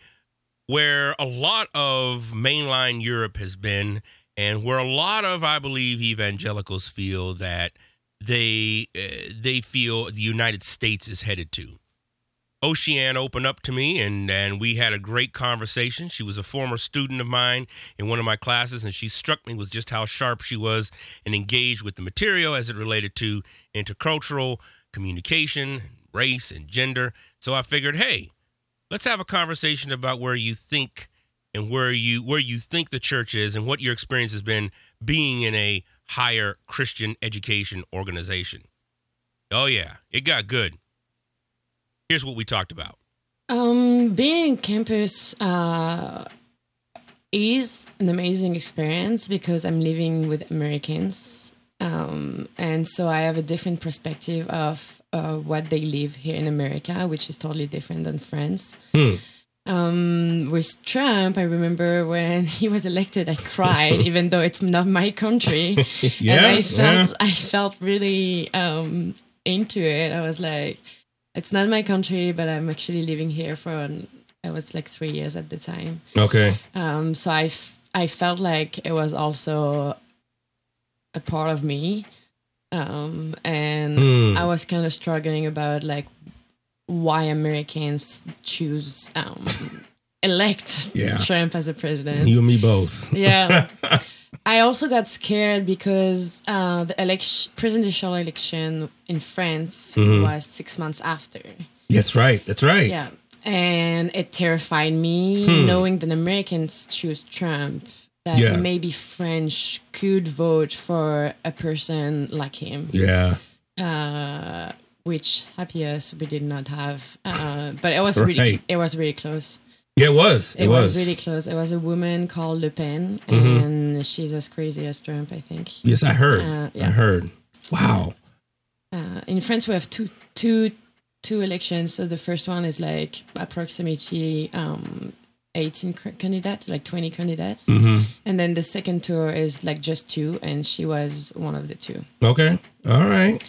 where a lot of mainline Europe has been, and where a lot of, I believe, evangelicals feel that they uh, they feel the United States is headed to. Oceane opened up to me and, and we had a great conversation. She was a former student of mine in one of my classes, and she struck me with just how sharp she was and engaged with the material as it related to intercultural communication, race, and gender. So I figured, hey, let's have a conversation about where you think and where you where you think the church is and what your experience has been being in a higher Christian education organization. Oh yeah, it got good. Here's what we talked about. Um, being in campus uh, is an amazing experience because I'm living with Americans. Um, and so I have a different perspective of uh, what they live here in America, which is totally different than France. Um, with Trump, I remember when <laughs> he was elected, I cried, <laughs> even though it's not my country. <laughs> and I felt yeah. I felt really um, into it. I was like, it's not my country, but I'm actually living here for. An, I was like three years at the time. Okay. Um, so I, f- I felt like it was also a part of me. Um, and Hmm. I was kind of struggling about like why Americans choose um, elect Yeah. Trump as a president. You and me both. Yeah. <laughs> I also got scared because uh, the election, presidential election in France Mhm. was six months after. That's right. That's right. Yeah. And it terrified me Hmm. knowing that Americans choose Trump, that Yeah. maybe French could vote for a person like him. Yeah. Uh, which happy us we did not have. Uh, but it was really it was really close. Yeah, it was. It, It, was. was. really close. It was a woman called Le Pen, Mhm. and she's as crazy as Trump, I think. Yes, I heard. Uh, I heard. Wow. Uh, in France, we have two, two, two elections. So the first one is like approximately um, 18 candidates, like 20 candidates. Mhm. And then the second tour is like just two, and she was one of the two. Okay. All right.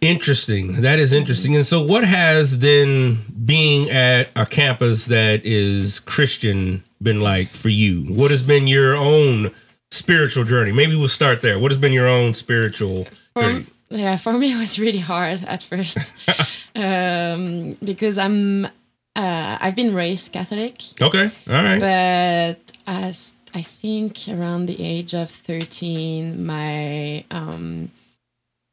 Interesting. That is interesting. And so, what has then being at a campus that is Christian been like for you? What has been your own spiritual journey? Maybe we'll start there. What has been your own spiritual journey? Yeah, for me, <laughs> it was really hard at first <laughs> um, because I'm uh, I've been raised Catholic. Okay. All right. But as I think around the age of 13, my um,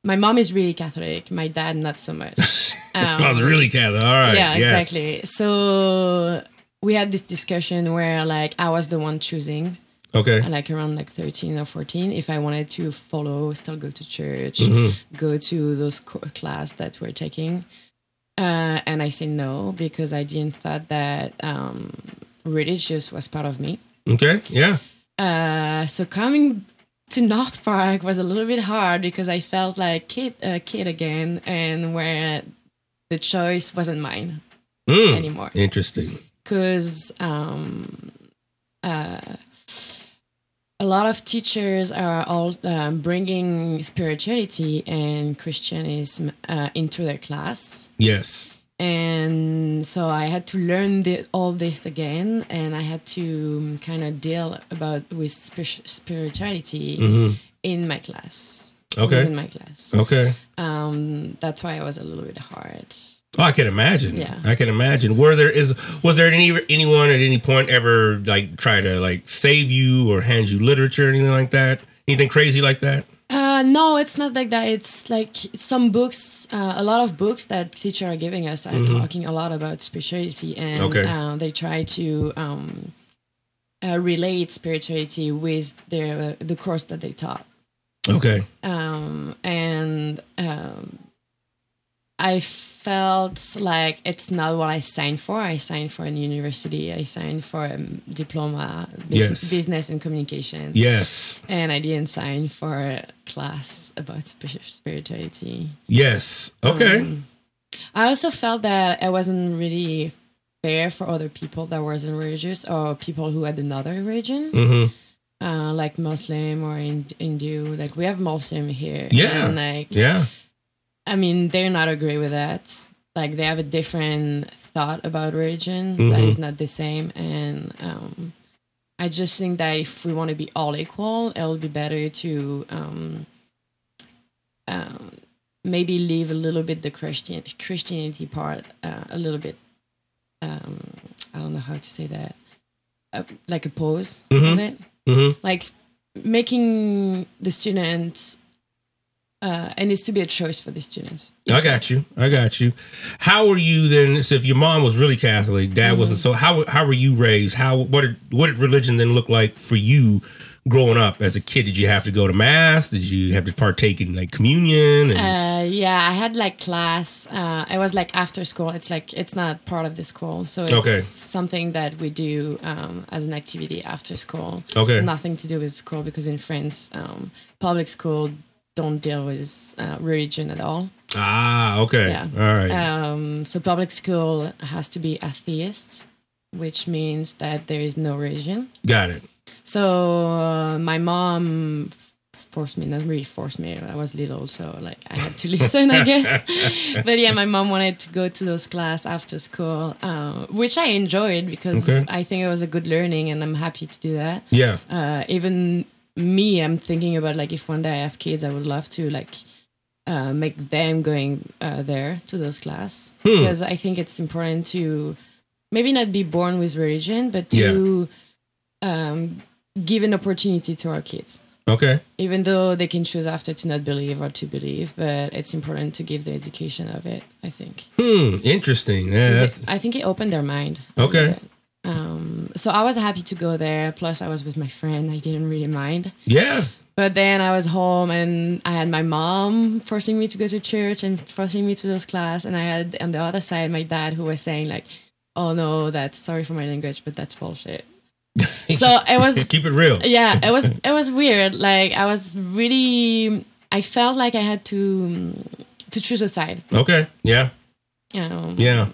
my mom is really Catholic. My dad not so much. <laughs> I was really Catholic. All right. Yeah, yes. exactly. So we had this discussion where like I was the one choosing. Okay. uh, like around like 13 or 14 if i wanted to follow still go to church Mhm. go to those co- class that we're taking uh, and i say no because i didn't thought that um, religious was part of me Okay. Yeah. uh, so coming to North Park was a little bit hard because I felt like kid, a kid again, and where the choice wasn't mine Mm, anymore. Interesting. Because um, uh, a lot of teachers are all um, bringing spirituality and Christianism uh, into their class Yes. And so I had to learn the, all this again, and I had to kind of deal about with spir- spirituality Mhm. in my class. Okay. in my class. Okay. Um, that's why it was a little bit hard. Oh, I can imagine. Yeah. I can imagine. Were there is was there any anyone at any point ever like try to like save you or hand you literature or anything like that? Anything crazy like that? Uh, no, it's not like that. It's like some books, uh, a lot of books that teacher are giving us are Mhm. talking a lot about spirituality, and Okay. uh, they try to um, uh, relate spirituality with their the course that they taught. Okay. um, and um, I felt like it's not what I signed for. I signed for an university. I signed for a diploma, bus- Yes. business and communication. Yes. and I didn't sign for a class about spirituality. Yes. Okay. Um, I also felt that I wasn't really fair for other people that wasn't religious or people who had another religion hmm uh, like Muslim or in Hindu. Like we have Muslim here. Yeah. And like Yeah. I mean, they're not agree with that. Like they have a different thought about religion that Mhm. is not the same. And um, I just think that if we want to be all equal, it'll be better to um, um, maybe leave a little bit the Christian Christianity part uh, a little bit. Um, I don't know how to say that. Uh, like a pause Mhm. of it Mhm. like making the student uh, it needs to be a choice for the students. I got you. I got you. How were you then? So if your mom was really Catholic, dad wasn't. So how how were you raised? How what did what did religion then look like for you growing up as a kid? Did you have to go to mass? Did you have to partake in like communion? And, uh, yeah i had like class uh, it was like after school it's like it's not part of the school so it's Okay. something that we do um, as an activity after school Okay. nothing to do with school because in france um, public school don't deal with uh, religion at all ah, okay. Yeah. All right. Um, so public school has to be atheist, which means that there is no religion. got it. So uh, my mom forced me, not really forced me. I was little, so like I had to <laughs> listen, I guess. <laughs> but yeah, my mom wanted to go to those class after school, uh, which I enjoyed because Okay. I think it was a good learning, and I'm happy to do that. Yeah. Uh, even me, I'm thinking about like if one day I have kids, I would love to like uh, make them going uh, there to those class Hmm. because I think it's important to maybe not be born with religion, but to um, give an opportunity to our kids. Okay. Even though they can choose after to not believe or to believe, but it's important to give the education of it. I think. Hmm. Interesting. Yeah. it- I think it opened their mind. Okay. Um, so I was happy to go there. Plus, I was with my friend. I didn't really mind. yeah. But then I was home and I had my mom forcing me to go to church and forcing me to those class. And I had on the other side my dad who was saying like, "Oh no, that's sorry for my language, but that's bullshit." <laughs> so it was <laughs> Keep it real. yeah, it was <laughs> it was weird. Like I was really, I felt like I had to to choose a side. Okay. Yeah. Um, Yeah.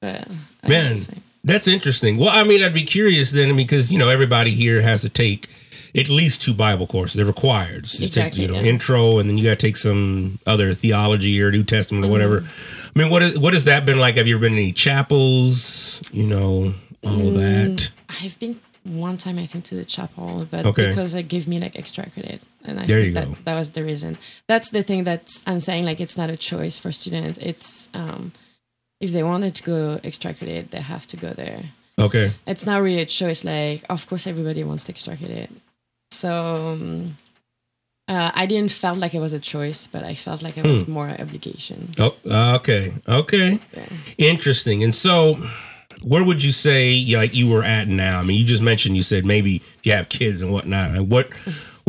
But Man. That's interesting. Well, I mean, I'd be curious then because you know everybody here has to take at least two Bible courses. They're required. So you Exactly, take you know intro, and then you got to take some other theology or New Testament or Mm-hmm. whatever. I mean, what is what has that been like? Have you ever been to any chapels? You know, all of that. Mm, I've been one time I think to the chapel, but Okay. because it gave me like extra credit, and I There think you that go. that was the reason. That's the thing that I'm saying. Like it's not a choice for student. It's um, if they wanted to go extra credit, they have to go there. Okay. It's not really a choice. Like of course everybody wants to credit, so. Um, uh, I didn't felt like it was a choice, but I felt like it was Hmm. more obligation. Oh, okay. Okay. Interesting. And so, where would you say like you were at now? I mean, you just mentioned you said maybe you have kids and whatnot. Like, what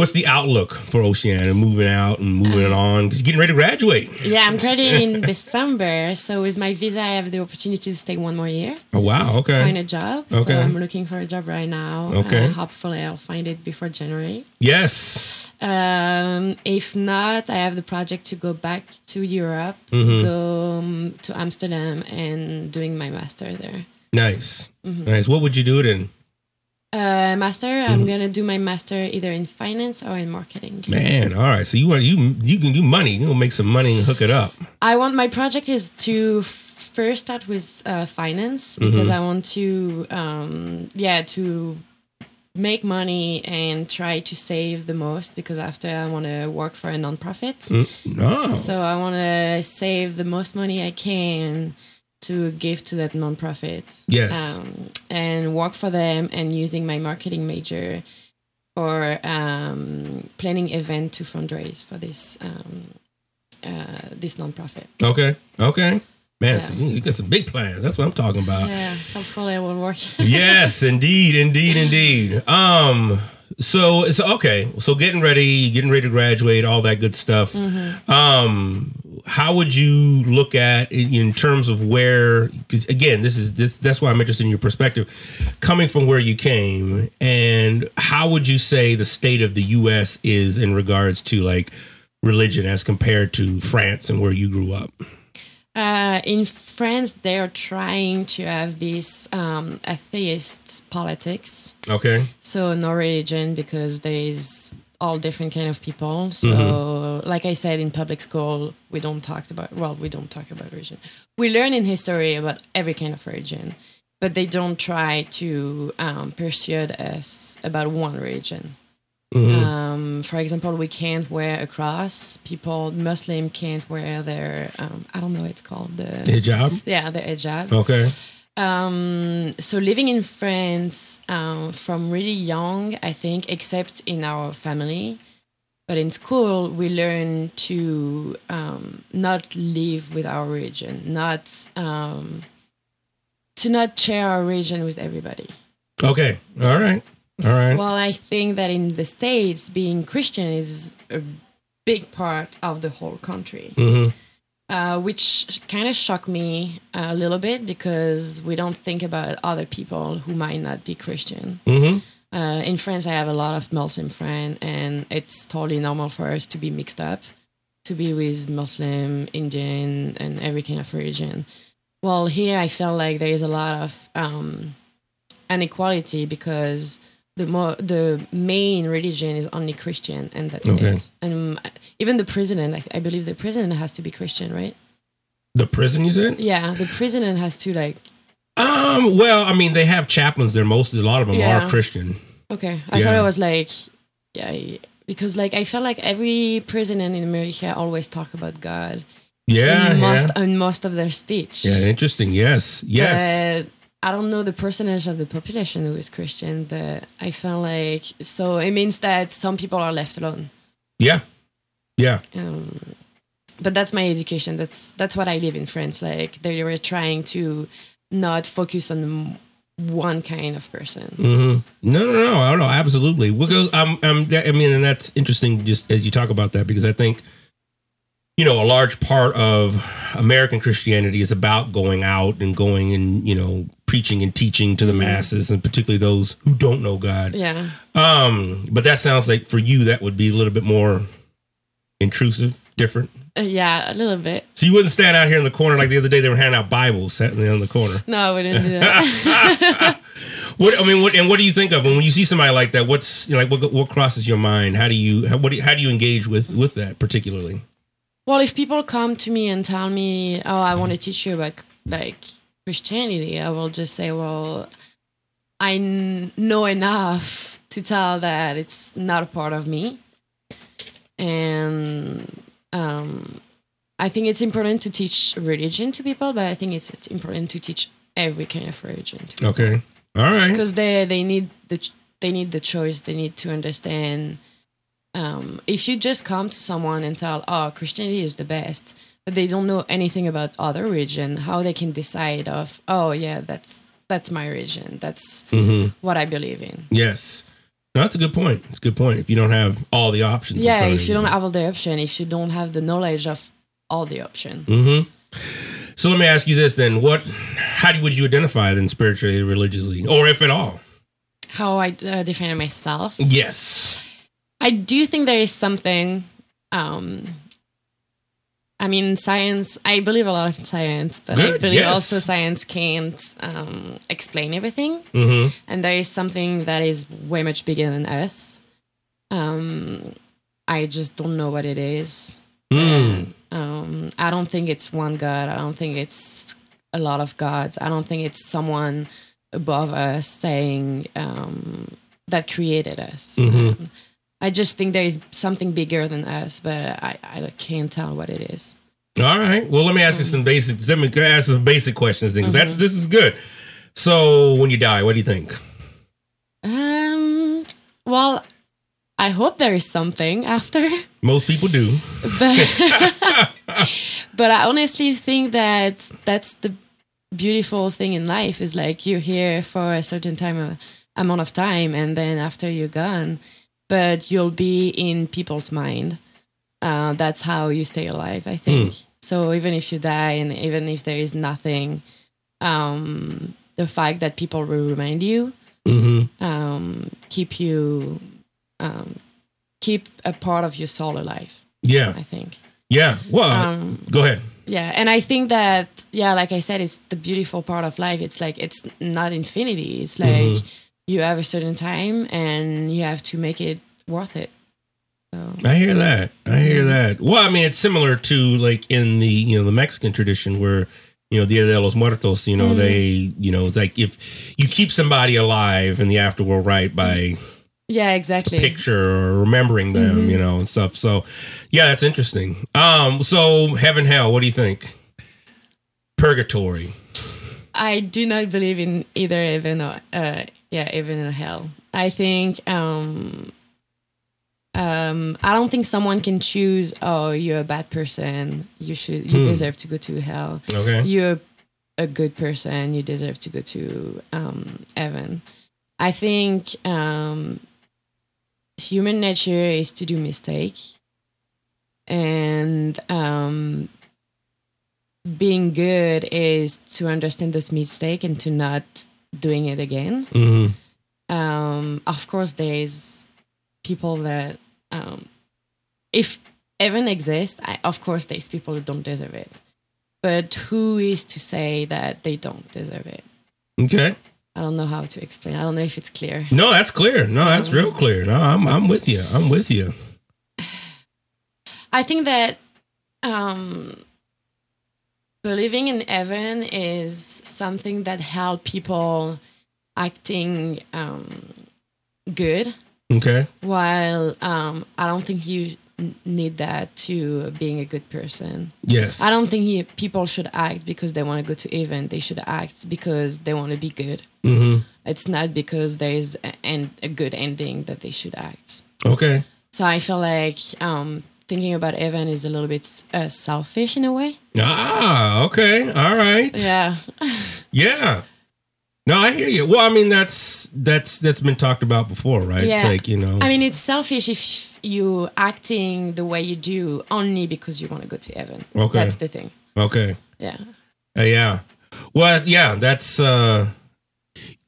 what's the outlook for Oceana moving out and moving Um, on? Because getting ready to graduate. Yeah, I'm graduating in December. So with my visa, I have the opportunity to stay one more year. Oh wow, okay. Find a job. Okay. So I'm looking for a job right now. Okay. Uh, hopefully, I'll find it before January. Yes. Um, if not, I have the project to go back to Europe, Mhm. go um, to Amsterdam, and doing my master there. Nice. Mhm. Nice. What would you do in? Uh, master, I'm Mhm. gonna do my master either in finance or in marketing. Man, all right. So you want you you can do money. You gonna make some money and hook it up. I want my project is to first start with uh, finance because Mhm. I want to, um, yeah, to make money and try to save the most because after I want to work for a nonprofit. Mm, oh. So I want to save the most money I can to give to that nonprofit. Yes. Um, and work for them and using my marketing major for um, planning event to fundraise for this um, uh, this nonprofit. Okay. Okay. Man, Yeah. so you, you got some big plans. That's what I'm talking about. Yeah, hopefully it will work. yes, indeed, indeed, indeed. <laughs> Um, so it's okay. So getting ready, getting ready to graduate, all that good stuff. Mhm. Um, how would you look at in, in terms of where? Because again, this is this. That's why I'm interested in your perspective, coming from where you came, and how would you say the state of the U.S. is in regards to like religion as compared to France and where you grew up? Uh, in France, they are trying to have this um, atheist politics. Okay. So no religion because there is all different kind of people. So Mhm. like I said, in public school, we don't talk about well, we don't talk about religion. We learn in history about every kind of religion, but they don't try to um, persuade us about one religion. Mhm. Um, for example, we can't wear a cross. People, Muslim can't wear their um, I don't know what it's called the Hijab? Yeah, the hijab. Okay. Um, so living in France um, from really young, I think, except in our family, but in school we learn to um, not live with our religion, not um, to not share our religion with everybody. Okay. All right. All right. Well, I think that in the States, being Christian is a big part of the whole country. hmm uh, which kind of shocked me a little bit because we don't think about other people who might not be Christian. hmm Uh, in France, I have a lot of Muslim friends, and it's totally normal for us to be mixed up, to be with Muslim, Indian, and every kind of religion. Well, here I feel like there is a lot of um, inequality because the more the main religion is only Christian, and that's Okay. it. And um, even the president, I, I believe the president has to be Christian, right? The prison, you said? Yeah, the president has to like. Um. Well, I mean, they have chaplains there. Most, a lot of them Yeah. are Christian. Okay, I Yeah. thought it was like, yeah, because like I felt like every president in America always talk about God. Yeah, in most yeah. in most of their speech. Yeah. Interesting. Yes. Yes. But I don't know the percentage of the population who is Christian, but I felt like so it means that some people are left alone. yeah. Yeah. Um, but that's my education. That's that's what I live in France. Like they were trying to not focus on one kind of person. hmm No, no, no. I don't know. Absolutely. Because I'm, I'm. I mean, and that's interesting. Just as you talk about that, because I think, you know, a large part of American Christianity is about going out and going and you know preaching and teaching to the masses, and particularly those who don't know God. Yeah. Um. But that sounds like for you that would be a little bit more intrusive, different. Uh, yeah, a little bit. So you wouldn't stand out here in the corner like the other day. They were handing out Bibles, sitting there in the corner. No, I wouldn't do that. <laughs> What I mean, what and what do you think of when you see somebody like that? What's you know, like what what crosses your mind? How do you how, what do you, how do you engage with with that particularly? Well, if people come to me and tell me, "Oh, I want to teach you about like Christianity," I will just say, "Well, I n- know enough to tell that it's not a part of me," and um, I think it's important to teach religion to people, but I think it's, it's important to teach every kind of religion. To Okay, all right. because they they need the ch- they need the choice they need to understand um, if you just come to someone and tell oh christianity is the best but they don't know anything about other religion how they can decide of oh yeah that's that's my religion. That's Mhm. what I believe in. Yes. No, that's a good point. It's a good point. If you don't have all the options. Yeah, if of you don't have all the option, if you don't have the knowledge of all the option. hmm So let me ask you this then: What, how do, would you identify then spiritually, religiously, or if at all? How I uh, define myself. Yes. I do think there is something. Um, I mean, science. I believe a lot of science, but I believe yes. also science can't um, explain everything. Mm-hmm. And there is something that is way much bigger than us. Um, I just don't know what it is. Mm. Um, I don't think it's one God. I don't think it's a lot of gods. I don't think it's someone above us saying um, that created us. Mhm. I just think there is something bigger than us, but I, I can't tell what it is. All right. Well, let me ask you some basic. Let me ask some basic questions. Then, 'cause that's this is good. So, when you die, what do you think? Um, well, I hope there is something after. Most people do. but <laughs> <laughs> but I honestly think that that's the beautiful thing in life is like you're here for a certain time uh, amount of time and then after you're gone but you'll be in people's mind uh, that's how you stay alive i think so even if you die and even if there is nothing um, the fact that people will remind you Mm-hmm. um, keep you um, keep a part of your soul alive Yeah. i think Yeah. Well, Um, go ahead. yeah, and I think that yeah, like I said, it's the beautiful part of life. It's like it's not infinity. It's like Mhm. You have a certain time and you have to make it worth it. I hear that. I hear that. Well, I mean, it's similar to like in the you know the Mexican tradition where you know Dia de los Muertos. You know Mhm. they you know it's like if you keep somebody alive in the afterworld, right, by Yeah, exactly. picture or remembering them, Mhm. you know, and stuff. So, yeah, that's interesting. Um, so heaven, hell, what do you think? Purgatory. I do not believe in either heaven or uh, yeah, even in hell. I think um, um, I don't think someone can choose. Oh, you're a bad person. You should. You Hmm. deserve to go to hell. Okay. You're a good person. You deserve to go to um, heaven. I think um, human nature is to do mistake, and um, being good is to understand this mistake and to not doing it again. Mm-hmm. Um, of course, there is people that um, if heaven exists, I, of course, there's people who don't deserve it. But who is to say that they don't deserve it? Okay. I don't know how to explain. I don't know if it's clear. No, that's clear. No, that's real clear. No, I'm I'm with you. I'm with you. <sighs> I think that um, believing in heaven is something that help people acting um, good. Okay. While um, I don't think you need that to being a good person. Yes. I don't think you, people should act because they want to go to heaven. They should act because they want to be good. Mm-hmm. It's not because there is a, a good ending that they should act. Okay. So I feel like um, thinking about Evan is a little bit uh, selfish in a way. Ah, okay. All right. Yeah. <laughs> Yeah. No, I hear you. Well, I mean that's that's that's been talked about before, right? It's Yeah. like, you know. I mean, it's selfish if you acting the way you do only because you want to go to heaven. Okay. That's the thing. Okay. Yeah. Uh, yeah. Well, yeah, that's uh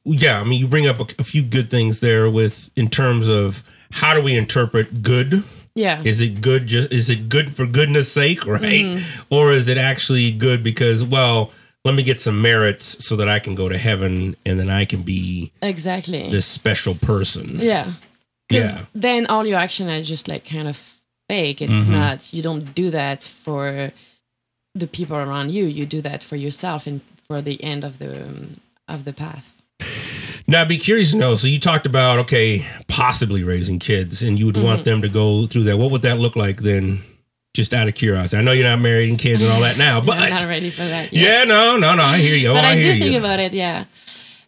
yeah, I mean you bring up a, a few good things there with in terms of how do we interpret good? Yeah. Is it good just is it good for goodness sake, <laughs> right? Mhm. Or is it actually good because well, let me get some merits so that I can go to heaven and then I can be Exactly. this special person. Yeah. Yeah. Then all your action are just like kind of fake. It's Mhm. not. You don't do that for the people around you. You do that for yourself and for the end of the um, of the path. Now, I'd be curious to know. So, you talked about okay, possibly raising kids, and you would want Mhm. them to go through that. What would that look like then? Just out of curiosity. I know you're not married and kids and all that now, <laughs> but I'm not ready for that. yet. yeah, no, no, no. I hear you. Oh, but I, I, do think you. about it. Yeah.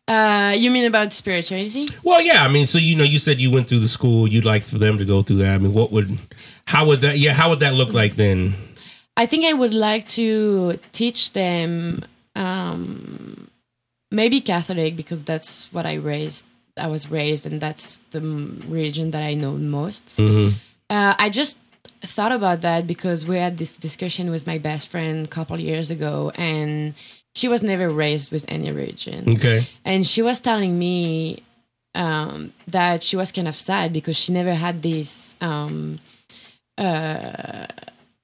Uh, you mean about spirituality? well, yeah. I mean, so you know, you said you went through the school. You'd like for them to go through that. I mean, what would, how would that? Yeah, how would that look like then? I think I would like to teach them um, maybe Catholic because that's what I raised. I was raised, and that's the religion that I know most. Mhm. Uh, I just thought about that because we had this discussion with my best friend a couple years ago, and she was never raised with any religion. Okay. And she was telling me um, that she was kind of sad because she never had these um, uh,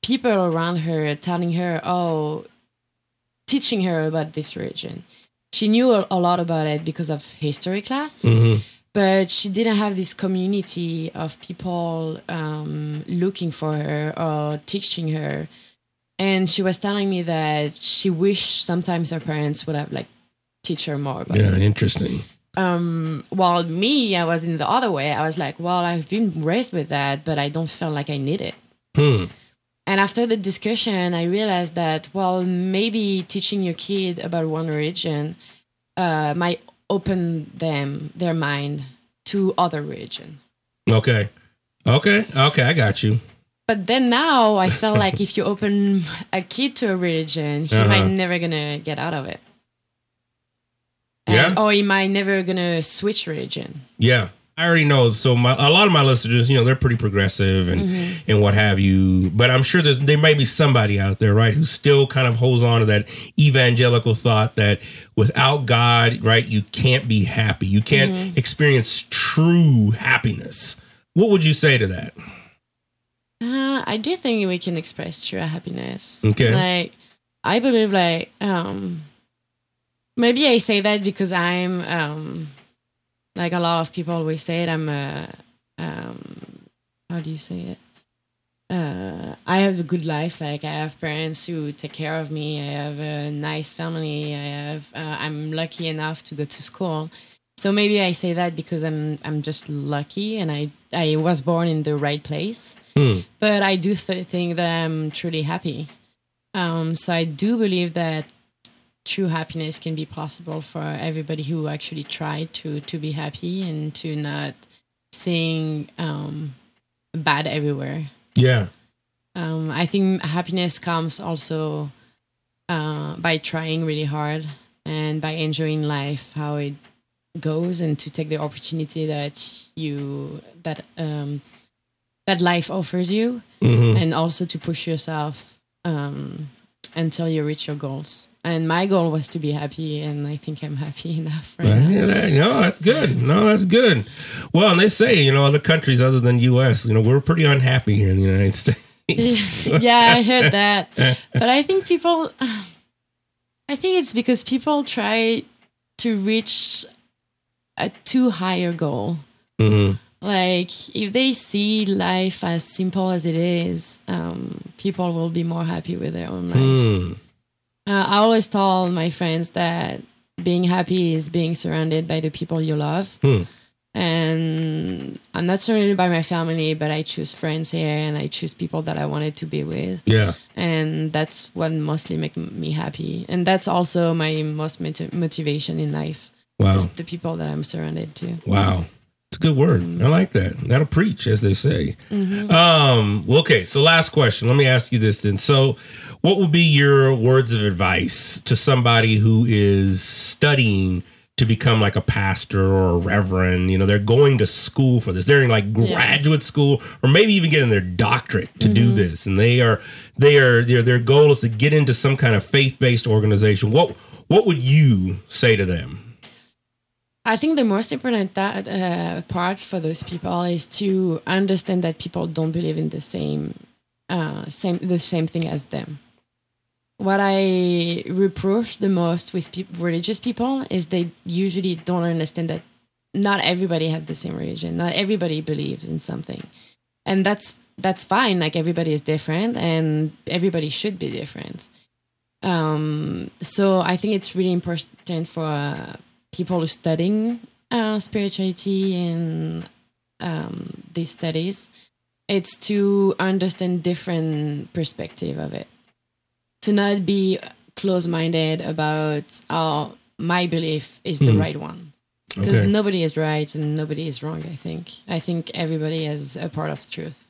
people around her telling her, oh, teaching her about this religion. She knew a, a lot about it because of history class, Mhm. but she didn't have this community of people um, looking for her or teaching her. And she was telling me that she wished sometimes her parents would have like teach her more about Yeah, it interesting. um while me i was in the other way i was like well i've been raised with that but i don't feel like i need it Hmm. And after the discussion i realized that well maybe teaching your kid about one religion uh, might open them their mind to other religion Okay. Okay. Okay. I got you. but then now i feel like <laughs> if you open a kid to a religion he Uh-huh. might never gonna get out of it Yeah. And- or he might never gonna switch religion Yeah. I already know. So my, a lot of my listeners, you know, they're pretty progressive and Mhm. and what have you. But I'm sure there's there might be somebody out there, right, who still kind of holds on to that evangelical thought that without God, right, you can't be happy. You can't Mhm. experience true happiness. What would you say to that? Uh, I do think we can express true happiness. Okay. Like, I believe, like, um, maybe I say that because I'm, um, like a lot of people always say it. I'm a, um, how do you say it? Uh, I have a good life. Like I have parents who take care of me. I have a nice family. I have. Uh, I'm lucky enough to go to school. So maybe I say that because I'm I'm just lucky and I I was born in the right place Hmm. but I do th- think that I'm truly happy. Um, so I do believe that true happiness can be possible for everybody who actually tried to to be happy and to not seeing um, bad everywhere. Yeah. Um, I think happiness comes also uh, by trying really hard and by enjoying life, how it goes, and to take the opportunity that you that um, that life offers you, Mhm. and also to push yourself um, until you reach your goals. And my goal was to be happy, and I think I'm happy <laughs> enough right. Yeah, no, that's good. No, that's good. Well, and they say, you know, other countries other than U.S., you know, we're pretty unhappy here in the United <laughs> States. <laughs> yeah, I heard that. But I think people, I think it's because people try to reach a too higher goal. Mhm. Like, if they see life as simple as it is, um, people will be more happy with their own life. Hmm. Uh, I always tell my friends that being happy is being surrounded by the people you love. Hmm. And I'm not surrounded by my family, but I choose friends here and I choose people that I wanted to be with. Yeah. And that's what mostly make me happy. And that's also my most moti- motivation in life. Wow. is the people that I'm surrounded to. Wow. It's a good word. I like that. That'll preach, as they say. Mhm. Um, okay, so last question. Let me ask you this then. So, what would be your words of advice to somebody who is studying to become like a pastor or a reverend? You know, they're going to school for this. They're in like Yeah. graduate school or maybe even getting their doctorate to do Mhm. this. And they are they are their their goal is to get into some kind of faith-based organization. What what would you say to them? I think the most important that, uh, part for those people is to understand that people don't believe in the same, uh, same the same thing as them. What I reproach the most with peop religious people is they usually don't understand that not everybody have the same religion. Not everybody believes in something, and that's that's fine. Like everybody is different, and everybody should be different. Um, so I think it's really important for uh, people who studying uh, spirituality and um, these studies. It's to understand different perspective of it, to not be close-minded about oh my belief is the Hmm. right one because Okay. nobody is right and nobody is wrong. I think I think everybody has a part of truth.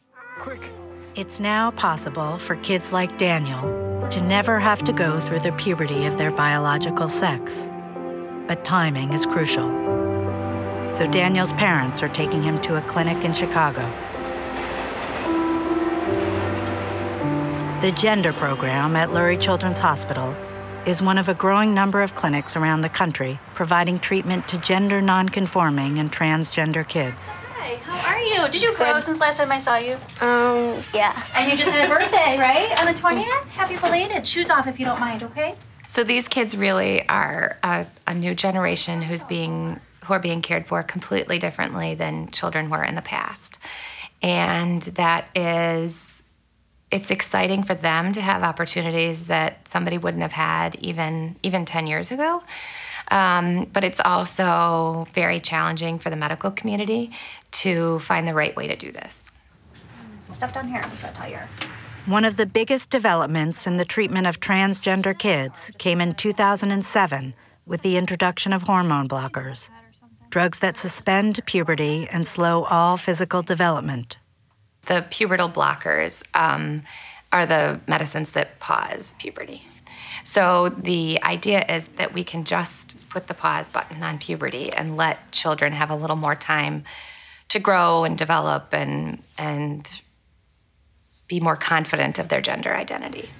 It's now possible for kids like Daniel to never have to go through the puberty of their biological sex. But timing is crucial. So Daniel's parents are taking him to a clinic in Chicago. The gender program at Lurie Children's Hospital is one of a growing number of clinics around the country providing treatment to gender nonconforming and transgender kids. Hi, how are you? Did you grow since last time I saw you? Um, yeah. And you just had a <laughs> birthday, right? On the 20th? Happy belated. Shoes off if you don't mind, okay? So these kids really are a, a new generation who's being who are being cared for completely differently than children were in the past. And that is it's exciting for them to have opportunities that somebody wouldn't have had even even 10 years ago. Um, but it's also very challenging for the medical community to find the right way to do this. Stuff down here. Let's tell you. One of the biggest developments in the treatment of transgender kids came in 2007 with the introduction of hormone blockers, drugs that suspend puberty and slow all physical development. The pubertal blockers um, are the medicines that pause puberty. So the idea is that we can just put the pause button on puberty and let children have a little more time to grow and develop and and be more confident of their gender identity.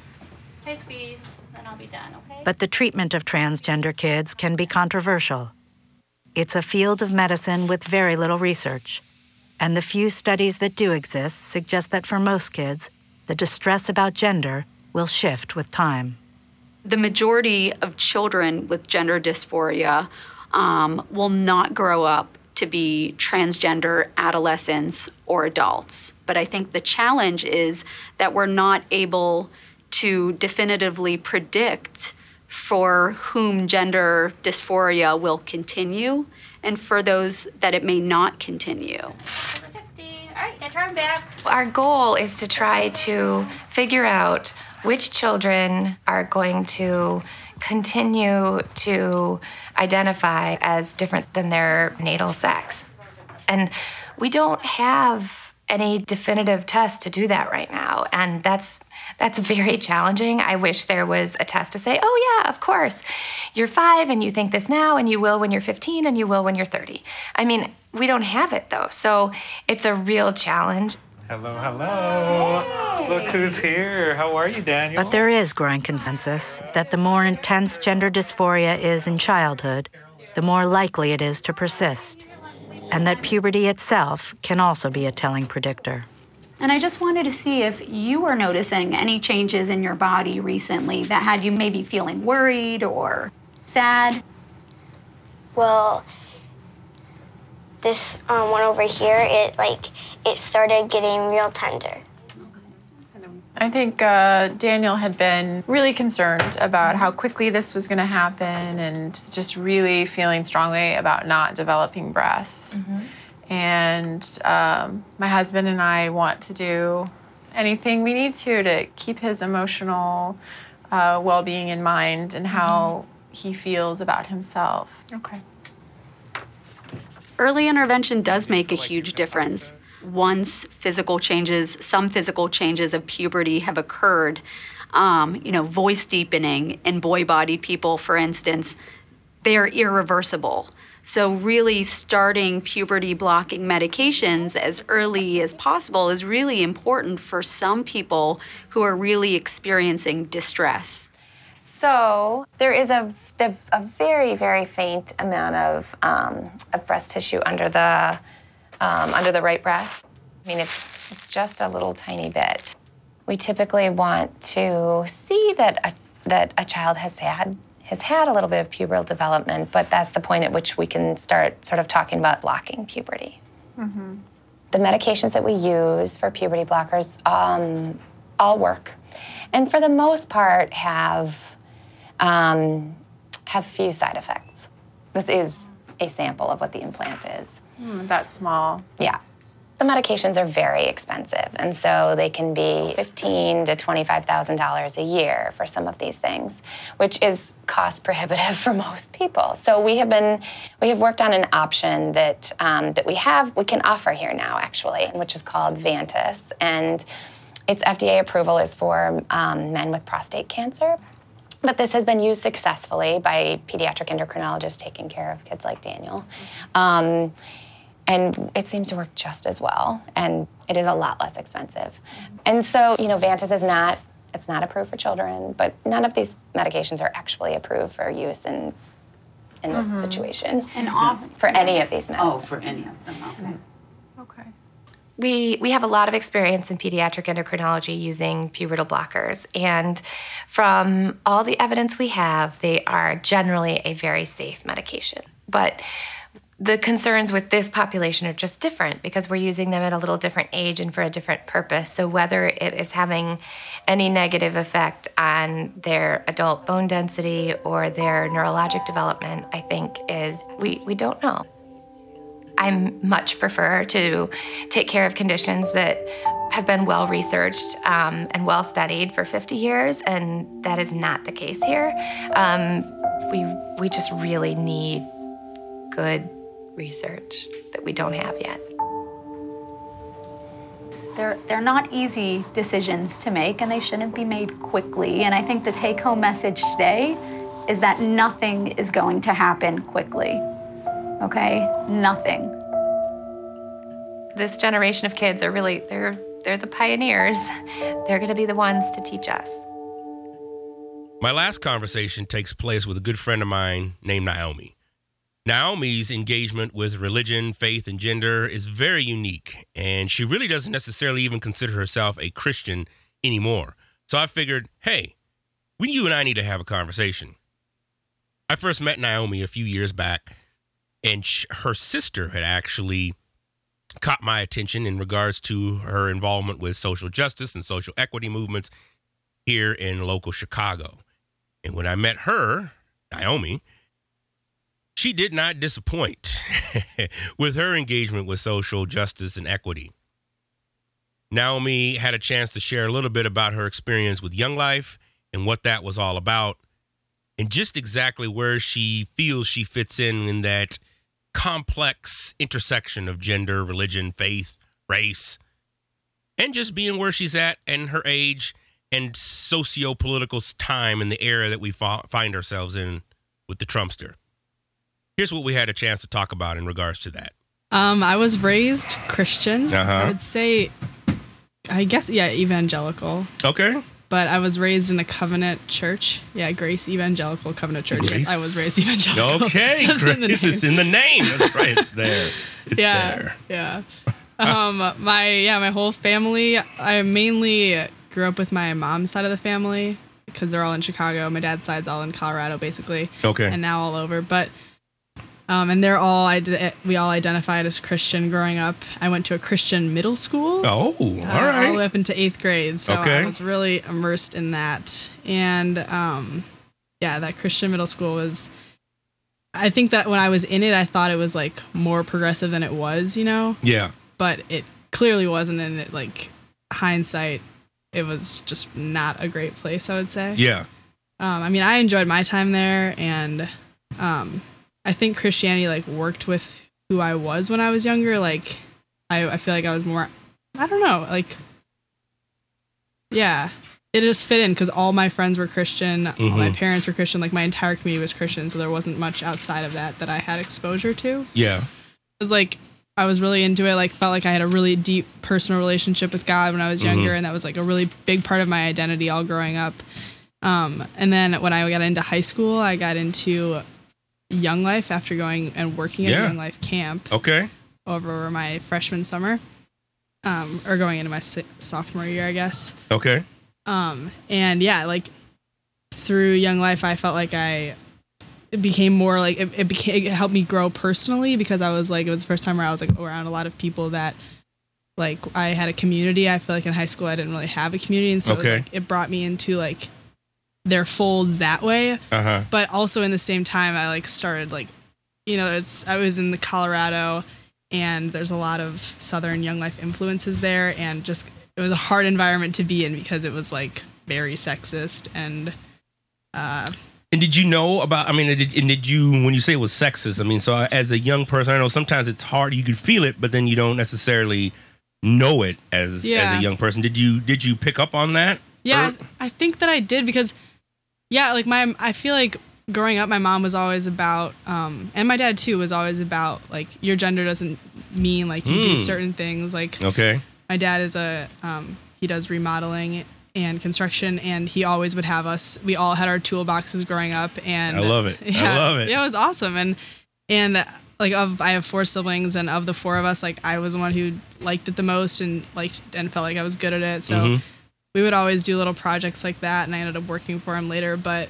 Tight squeeze, then I'll be done, okay? But the treatment of transgender kids can be controversial. It's a field of medicine with very little research, and the few studies that do exist suggest that for most kids, the distress about gender will shift with time. The majority of children with gender dysphoria um, will not grow up to be transgender adolescents or adults. But I think the challenge is that we're not able to definitively predict for whom gender dysphoria will continue and for those that it may not continue. All right, get your arm back. Our goal is to try to figure out which children are going to continue to identify as different than their natal sex. And we don't have any definitive test to do that right now, and that's that's very challenging. I wish there was a test to say, "Oh yeah, of course. You're 5 and you think this now and you will when you're 15 and you will when you're 30." I mean, we don't have it though. So, it's a real challenge. Hello, hello. Look who's here. How are you, Daniel? But there is growing consensus that the more intense gender dysphoria is in childhood, the more likely it is to persist, and that puberty itself can also be a telling predictor. And I just wanted to see if you were noticing any changes in your body recently that had you maybe feeling worried or sad. Well, this um, one over here, it like it started getting real tender. I think uh, Daniel had been really concerned about how quickly this was going to happen and just really feeling strongly about not developing breasts. Mm-hmm. And um, my husband and I want to do anything we need to to keep his emotional uh, well being in mind and how mm-hmm. he feels about himself. Okay. Early intervention does make a huge difference once physical changes, some physical changes of puberty have occurred, um, you know, voice deepening in boy bodied people, for instance, they're irreversible. So, really, starting puberty blocking medications as early as possible is really important for some people who are really experiencing distress. So, there is a, a very, very faint amount of, um, of breast tissue under the um, under the right breast. I mean, it's, it's just a little tiny bit. We typically want to see that a, that a child has had has had a little bit of pubertal development, but that's the point at which we can start sort of talking about blocking puberty. Mm-hmm. The medications that we use for puberty blockers um, all work, and for the most part have um, have few side effects. This is a sample of what the implant is. Mm, that small. Yeah. The medications are very expensive, and so they can be fifteen to twenty-five thousand dollars a year for some of these things, which is cost prohibitive <laughs> for most people. So we have been, we have worked on an option that um, that we have, we can offer here now actually, which is called Vantas, and its FDA approval is for um, men with prostate cancer. But this has been used successfully by pediatric endocrinologists taking care of kids like Daniel. Um, and it seems to work just as well, and it is a lot less expensive. And so, you know, Vantas is not it's not approved for children, but none of these medications are actually approved for use in in this Mhm. situation. And all- for any of these medicines. Oh, for any of them. Okay. We, we have a lot of experience in pediatric endocrinology using pubertal blockers, and from all the evidence we have, they are generally a very safe medication. But the concerns with this population are just different because we're using them at a little different age and for a different purpose. So, whether it is having any negative effect on their adult bone density or their neurologic development, I think is we, we don't know. I much prefer to take care of conditions that have been well researched um, and well studied for 50 years, and that is not the case here. Um, we, we just really need good research that we don't have yet. They're, they're not easy decisions to make and they shouldn't be made quickly. And I think the take home message today is that nothing is going to happen quickly. Okay? Nothing. This generation of kids are really, they're, they're the pioneers. They're going to be the ones to teach us. My last conversation takes place with a good friend of mine named Naomi. Naomi's engagement with religion, faith, and gender is very unique, and she really doesn't necessarily even consider herself a Christian anymore. So I figured, hey, we, you and I need to have a conversation. I first met Naomi a few years back, and sh- her sister had actually caught my attention in regards to her involvement with social justice and social equity movements here in local Chicago. And when I met her, Naomi, she did not disappoint <laughs> with her engagement with social justice and equity. Naomi had a chance to share a little bit about her experience with Young Life and what that was all about, and just exactly where she feels she fits in in that complex intersection of gender, religion, faith, race, and just being where she's at and her age and socio-political time in the era that we find ourselves in with the Trumpster. Here's what we had a chance to talk about in regards to that. Um, I was raised Christian. Uh-huh. I would say, I guess, yeah, evangelical. Okay. But I was raised in a covenant church. Yeah, Grace Evangelical Covenant Church. Grace. Yes, I was raised evangelical. <laughs> Okay, It says in the Grace is in the name. That's right. It's there. It's yeah, there. yeah. Um, <laughs> my yeah, my whole family. I mainly grew up with my mom's side of the family because they're all in Chicago. My dad's side's all in Colorado, basically. Okay. And now all over, but. Um, and they're all ide- we all identified as Christian growing up. I went to a Christian middle school. Oh, all uh, all right. the way up into eighth grade. So Okay. I was really immersed in that. And um, yeah, that Christian middle school was. I think that when I was in it, I thought it was like more progressive than it was, you know. Yeah. But it clearly wasn't. And it like hindsight, it was just not a great place. I would say. Yeah. Um, I mean, I enjoyed my time there, and um, I think Christianity like worked with who I was when I was younger. Like, I, I feel like I was more, I don't know, like, yeah, it just fit in because all my friends were Christian, all my Mhm. parents were Christian, like my entire community was Christian, so there wasn't much outside of that that I had exposure to. Yeah. It was like I was really into it. Like felt like I had a really deep personal relationship with God when I was younger, Mhm. and that was like a really big part of my identity all growing up. Um, and then when I got into high school, I got into Young Life after going and working at Yeah. Young Life camp Okay. over my freshman summer, um, or going into my si- sophomore year, I guess. Okay. Um, and yeah, like through Young Life, I felt like I it became more like it, it became it helped me grow personally because I was like it was the first time where I was like around a lot of people that like I had a community. I feel like in high school I didn't really have a community, and so it, was, like, it brought me into like their folds that way. Uh huh. But also in the same time, I like started like, you know, it's I was in the Colorado, and there's a lot of Southern Young Life influences there, and just it was a hard environment to be in because it was like very sexist and. Uh, And did you know about? I mean, did, and did you when you say it was sexist? I mean, so as a young person, I know sometimes it's hard. You could feel it, but then you don't necessarily know it as as a young person. Did you did you pick up on that? Yeah, Or- I think that I did because Yeah, like my I feel like growing up my mom was always about um and my dad too was always about like your gender doesn't mean like you do Hmm. certain things like Okay. my dad is a um he does remodeling and construction and he always would have us we all had our toolboxes growing up and I love it. I love it. yeah it was awesome and and like of I have four siblings and of the four of us like I was the one who liked it the most and liked and felt like I was good at it so Mhm. We would always do little projects like that and I ended up working for him later but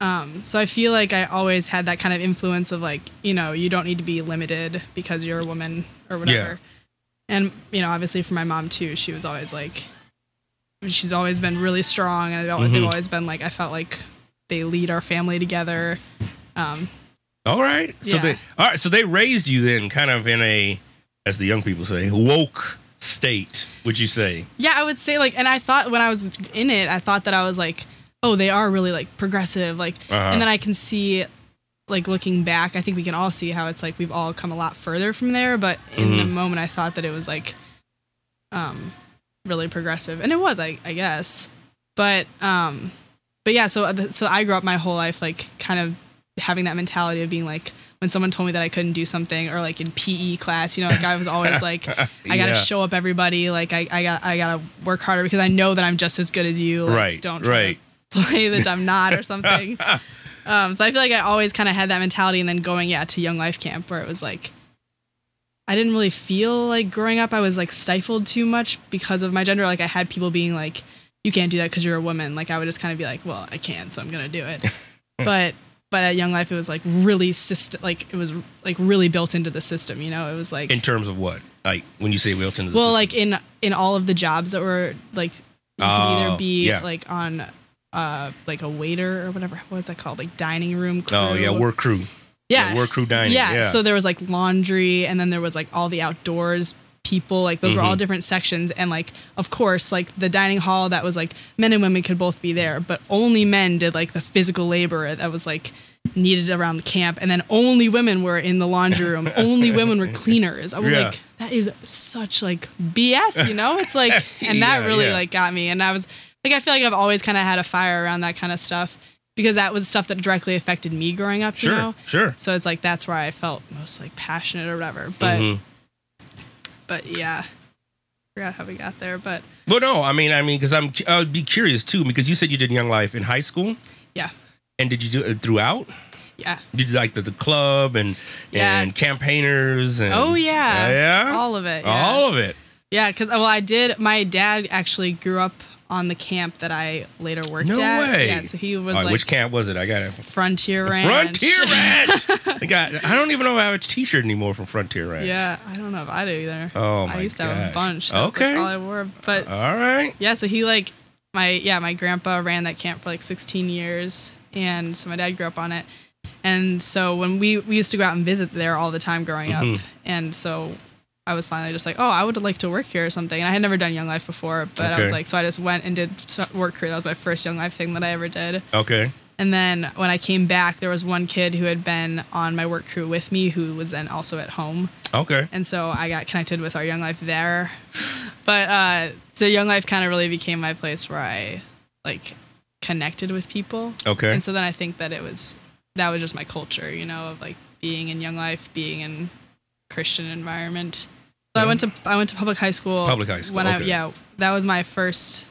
um so I feel like I always had that kind of influence of like you know you don't need to be limited because you're a woman or whatever Yeah. and you know obviously for my mom too she was always like she's always been really strong and they've al- they've always been like I felt like they lead our family together um All right. So Yeah. they all right. So they raised you then, kind of in a, as the young people say, woke state. Would you say? Yeah, I would say like, and I thought when I was in it, I thought that I was like, oh, they are really like progressive, like, Uh-huh. and then I can see, like, looking back, I think we can all see how it's like we've all come a lot further from there. But in the Mhm. moment, I thought that it was like, um, really progressive, and it was, I, I guess. But um, but yeah, so uh, so I grew up my whole life like kind of having that mentality of being like when someone told me that I couldn't do something or like in PE class, you know, like I was always <laughs> like I gotta Yeah. show up everybody, like I, I got I gotta work harder because I know that I'm just as good as you. Like, Right, Don't try right. to play that I'm not or <laughs> something. um, so I feel like I always kind of had that mentality, and then going yeah to Young Life Camp where it was like I didn't really feel like growing up I was like stifled too much because of my gender. Like I had people being like, "You can't do that because you're a woman." Like I would just kind of be like, "Well, I can, so I'm gonna do it." <laughs> but but at Young Life, it was like really system, like it was like really built into the system. You know, it was like In terms of what? Like when you say built into the well, system? like in in all of the jobs that were like you could Oh, either be yeah. like on uh like a waiter or whatever what is that called like dining room crew. Oh yeah, work crew. yeah work crew dining. yeah. Yeah. so there was like laundry and then there was like all the outdoors people like those were all Mhm. different sections and like of course like the dining hall that was like men and women could both be there but only men did like the physical labor that was like needed around the camp and then only women were in the laundry room <laughs> only women were cleaners i was Yeah. like that is such like bs you know it's like <laughs> and that Yeah, really yeah. like got me and i was like i feel like i've always kind of had a fire around that kind of stuff because that was stuff that directly affected me growing up you Sure, know sure. so it's like that's where i felt most like passionate or whatever but Mhm. But yeah forgot how we got there but Well, no, I mean, I mean, because I'm, I would be curious too, because you said you did Young Life in high school, yeah and did you do it throughout? yeah Did you like the, the club and Yeah. and campaigners and oh yeah yeah, all of it yeah. all of it. Yeah, because well, I did. My dad actually grew up on the camp that I later worked No at. way. Yeah, so he was All right, like which camp was it? I got it. Frontier Ranch. Frontier <laughs> Ranch. I got. I don't even know if I have a T-shirt anymore from Frontier Ranch. Yeah, I don't know if I do either. Oh, my I my used to have a bunch. That's Okay. like all I wore. But All right. yeah, so he like my yeah my grandpa ran that camp for like 16 years, and so my dad grew up on it. And so when we we used to go out and visit there all the time growing Mhm. up, and so I was finally just like, oh, I would like to work here or something. And I had never done Young Life before, but I was like, so I just went and did work career. That was my first Young Life thing that I ever did. Okay. And then when I came back, there was one kid who had been on my work crew with me who was then also at home. Okay. And so I got connected with our Young Life there. <laughs> But uh, so Young Life kind of really became my place where I like connected with people. Okay. And so then I think that it was that was just my culture, you know, of like being in Young Life, being in Christian environment. So I went to I went to public high school. Public high school, When I yeah, that was my first.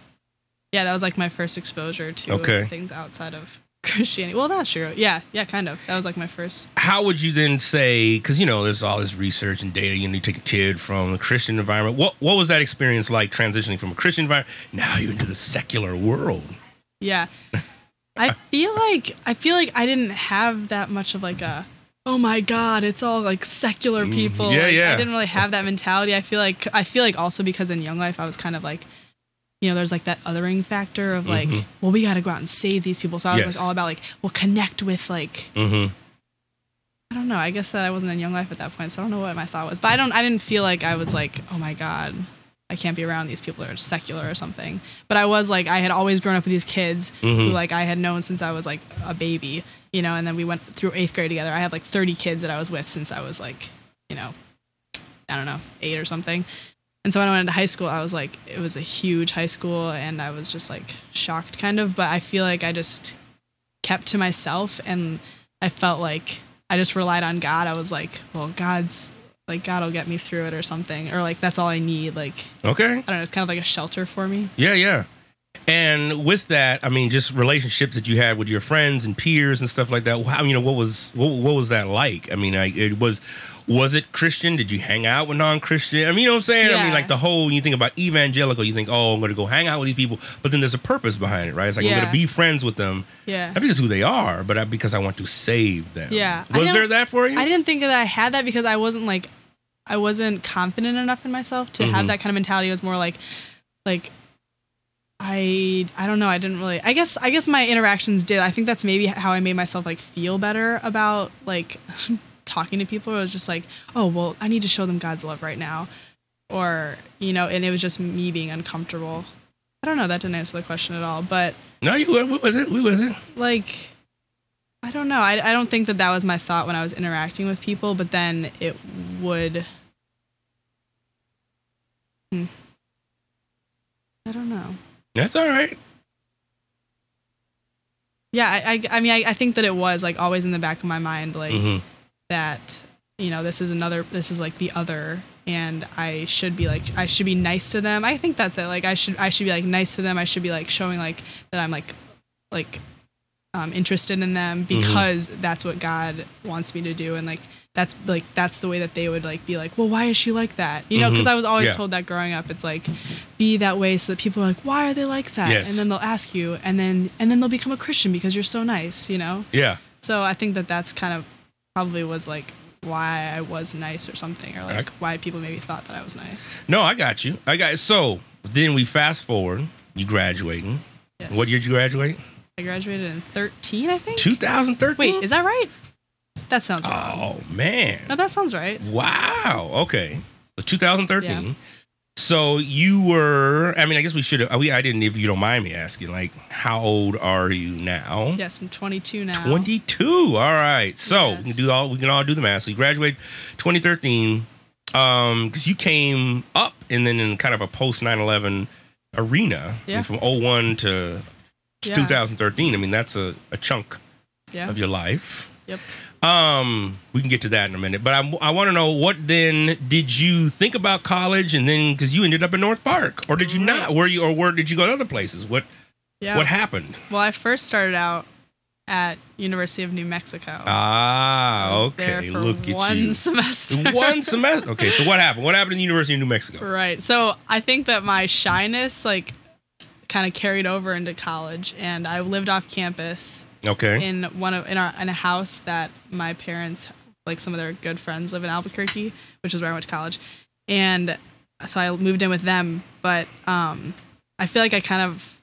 Yeah, that was like my first exposure to Okay. things outside of <laughs> Christianity. Well, that's true. Yeah, yeah, kind of. That was like my first. How would you then say? Because you know, there's all this research and data. You know, you take a kid from a Christian environment. What What was that experience like transitioning from a Christian environment now you're into the secular world? Yeah. I feel like I feel like I didn't have that much of like a oh my god, it's all like secular Mm, people. yeah, Like, yeah. I didn't really have that mentality. I feel like I feel like also because in Young Life I was kind of like you know, there's like that othering factor of like, Mhm. well, we got to go out and save these people. So I was Yes. like all about like, well, connect with like, Mm-hmm. I don't know. I guess that I wasn't in Young Life at that point, so I don't know what my thought was. But I don't. I didn't feel like I was like, oh my god, I can't be around these people that are secular or something. But I was like, I had always grown up with these kids who Mhm. like I had known since I was like a baby, you know. And then we went through eighth grade together. I had like 30 kids that I was with since I was like, you know, I don't know, eight or something. And so when I went into high school, I was like, it was a huge high school, and I was just like shocked, kind of. But I feel like I just kept to myself and I felt like I just relied on God. I was like, well, God's like God will get me through it or something, or like that's all I need. Like Okay. I don't know, it's kind of like a shelter for me. Yeah, yeah. And with that, I mean, just relationships that you had with your friends and peers and stuff like that. How you know what was what, what was that like? I mean, I, it was was it Christian? Did you hang out with non-Christian? I mean, you know what I'm saying? Yeah. I mean, like the whole you think about evangelical, you think, oh, I'm going to go hang out with these people, but then there's a purpose behind it, right? It's like I'm going to be friends with them, Yeah. not because who they are, but because I want to save them. Yeah. Was there that for you? I didn't think that I had that because I wasn't like I wasn't confident enough in myself to Mhm. have that kind of mentality. It was more like like I I don't know, I didn't really I guess I guess my interactions did. I think that's maybe how I made myself like feel better about like <laughs> talking to people. It was just like, oh well, I need to show them God's love right now. Or, you know, and it was just me being uncomfortable. I don't know, that didn't answer the question at all, but No, you were. we with it. We with it. like I don't know. I, I don't think that that was my thought when I was interacting with people, but then it would. Hmm. I don't know. That's all right. Yeah, I, I, I mean, I, I think that it was like always in the back of my mind, like Mhm. that, you know, this is another, this is like the other, and I should be like, I should be nice to them. I think that's it. Like, I should, I should be like nice to them. I should be like showing like that I'm like, like, um, interested in them Mhm. because that's what God wants me to do, and like that's like that's the way that they would like be like, well, why is she like that? You know, because Mhm. I was always Yeah. told that growing up. It's like be that way so that people are like, why are they like that? Yes. And then they'll ask you, and then and then they'll become a Christian because you're so nice. You know. Yeah. So I think that that's kind of probably was like why I was nice or something, or like why people maybe thought that I was nice. No, I got you. I got so then we fast forward. You graduating. Yes. What year did you graduate? I graduated in 13, I think. 2013. Wait, is that right? That sounds right. Oh man. No, that sounds right. Wow. Okay. So 2013. So you were. I mean, I guess we should have. We. I didn't. If you don't mind me asking, like, how old are you now? Yes, I'm 22 now. 22. All right. So we can do all. We can all do the math. So you graduated 2013. Um, because you came up and then in kind of a post 9/11 arena Yeah. from 01 to Yeah. 2013. I mean, that's a, a chunk Yeah. of your life. Yep. Um, we can get to that in a minute, but I, I want to know what then did you think about college, and then because you ended up in North Park, or did you not? Where you or where did you go to other places? What Yeah. what happened? Well, I first started out at University of New Mexico. Ah, I was there okay. Look at one you. semester. <laughs> One <laughs> semester. Okay, so what happened? What happened in the University of New Mexico? Right. So I think that my shyness like kind of carried over into college, and I lived off campus. Okay. In one of in, our, in a house that my parents, like some of their good friends, live in Albuquerque, which is where I went to college, and so I moved in with them. But um, I feel like I kind of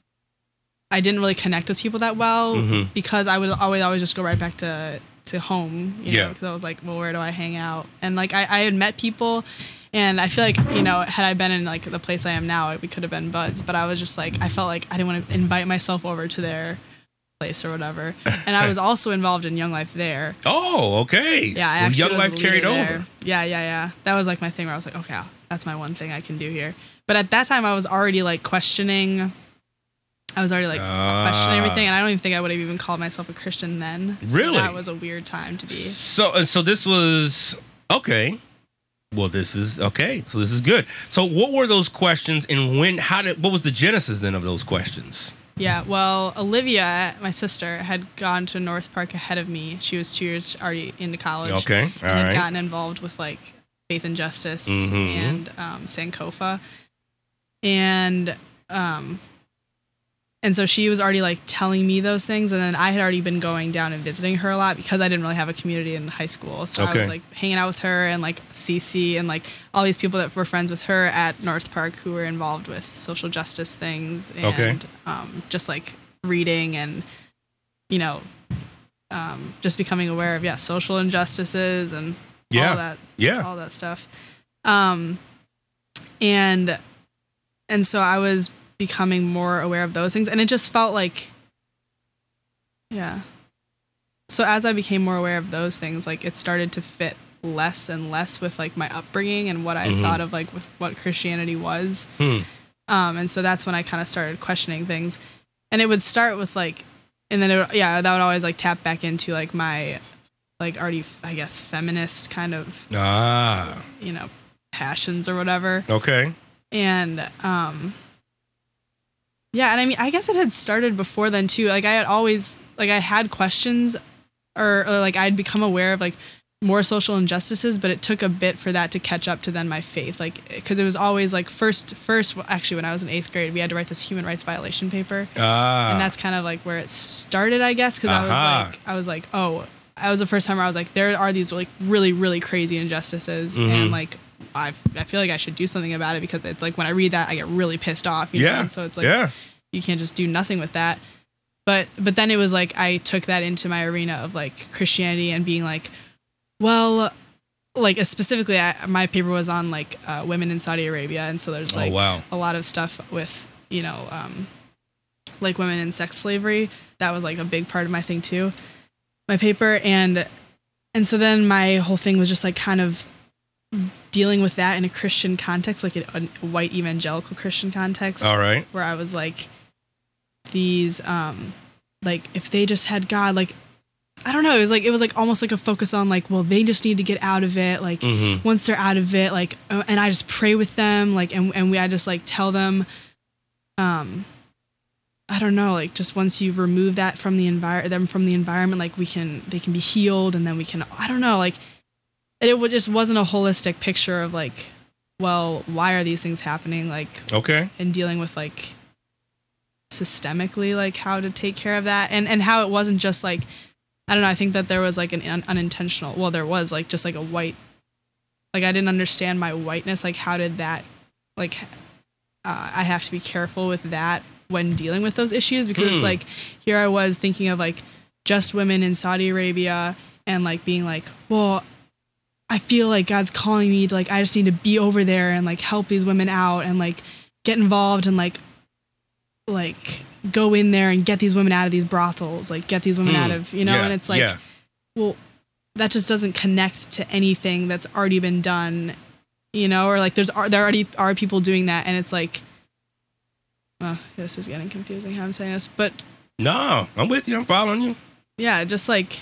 I didn't really connect with people that well Mhm. because I would always always just go right back to to home. You Yeah. know, because I was like, well, where do I hang out? And like I, I had met people, and I feel like you know, had I been in like the place I am now, we could have been buds. But I was just like, I felt like I didn't want to invite myself over to their place or whatever. <laughs> And I was also involved in Young Life there. Oh, okay. Yeah, I so actually Young Life carried leader over. Yeah, yeah, yeah. That was like my thing where I was like, okay, that's my one thing I can do here. But at that time, I was already like questioning. I was already like questioning Ah. everything, and I don't even think I would have even called myself a Christian then. So Really? that was a weird time to be. So so this was okay. Well, this is okay. So this is good. So what were those questions and when how did what was the genesis then of those questions? Yeah, well, Olivia, my sister, had gone to North Park ahead of me. She was two years already into college. Okay, and all had right. gotten involved with like Faith and Justice Mhm. and um, Sankofa, and um, and so she was already like telling me those things, and then I had already been going down and visiting her a lot because I didn't really have a community in high school. So I was like hanging out with her and like Cece and like all these people that were friends with her at North Park who were involved with social justice things and Okay. um, just like reading and you know um, just becoming aware of yeah social injustices and Yeah. all that Yeah. all that stuff um, and and so I was becoming more aware of those things and it just felt like yeah so as I became more aware of those things like it started to fit less and less with like my upbringing and what I Mhm. thought of like with what Christianity was Hmm. um, and so that's when I kind of started questioning things. And it would start with like and then it, would- yeah, that would always like tap back into like my like already I guess feminist kind of Ah. you know passions or whatever. Okay. and um yeah and i mean i guess it had started before then too. Like i had always like i had questions or, or like i'd become aware of like more social injustices but it took a bit for that to catch up to then my faith. Like because it was always like first first actually when i was in eighth grade we had to write this human rights violation paper. Ah. and that's kind of like where it started i guess because i was like i was like oh i was the first time where i was like there are these like really really crazy injustices. Mhm. and like I, I feel like I should do something about it because it's like when I read that I get really pissed off. You Yeah. Know? And so it's like Yeah. you can't just do nothing with that. But but then it was like I took that into my arena of like Christianity and being like, well, like uh, specifically I, my paper was on like uh, women in Saudi Arabia, and so there's Oh, like wow. a lot of stuff with you know um, like women in sex slavery. That was like a big part of my thing too, my paper, and and so then my whole thing was just like kind of dealing with that in a Christian context, like a, a white evangelical Christian context. All right. Where I was like, these, um, like if they just had God, like I don't know, it was like it was like almost like a focus on like, well, they just need to get out of it. Like Mhm. once they're out of it, like, uh, and I just pray with them, like, and and we I just like tell them, um, I don't know, like just once you remove that from the envir them from the environment, like we can they can be healed, and then we can I don't know, like it just wasn't a holistic picture of like, well, why are these things happening? Like Okay. and dealing with like systemically like how to take care of that and and how it wasn't just like I don't know I think that there was like an un- unintentional well there was like just like a white like I didn't understand my whiteness like how did that like uh, I have to be careful with that when dealing with those issues because it's Hmm. like here I was thinking of like just women in Saudi Arabia and like being like well I feel like God's calling me to like I just need to be over there and like help these women out and like get involved and like like go in there and get these women out of these brothels, like get these women Hmm. out of you know, Yeah, and it's like yeah. well that just doesn't connect to anything that's already been done, you know, or like there's are there already are people doing that and it's like well, this is getting confusing how I'm saying this, but No, I'm with you. I'm following you. yeah just like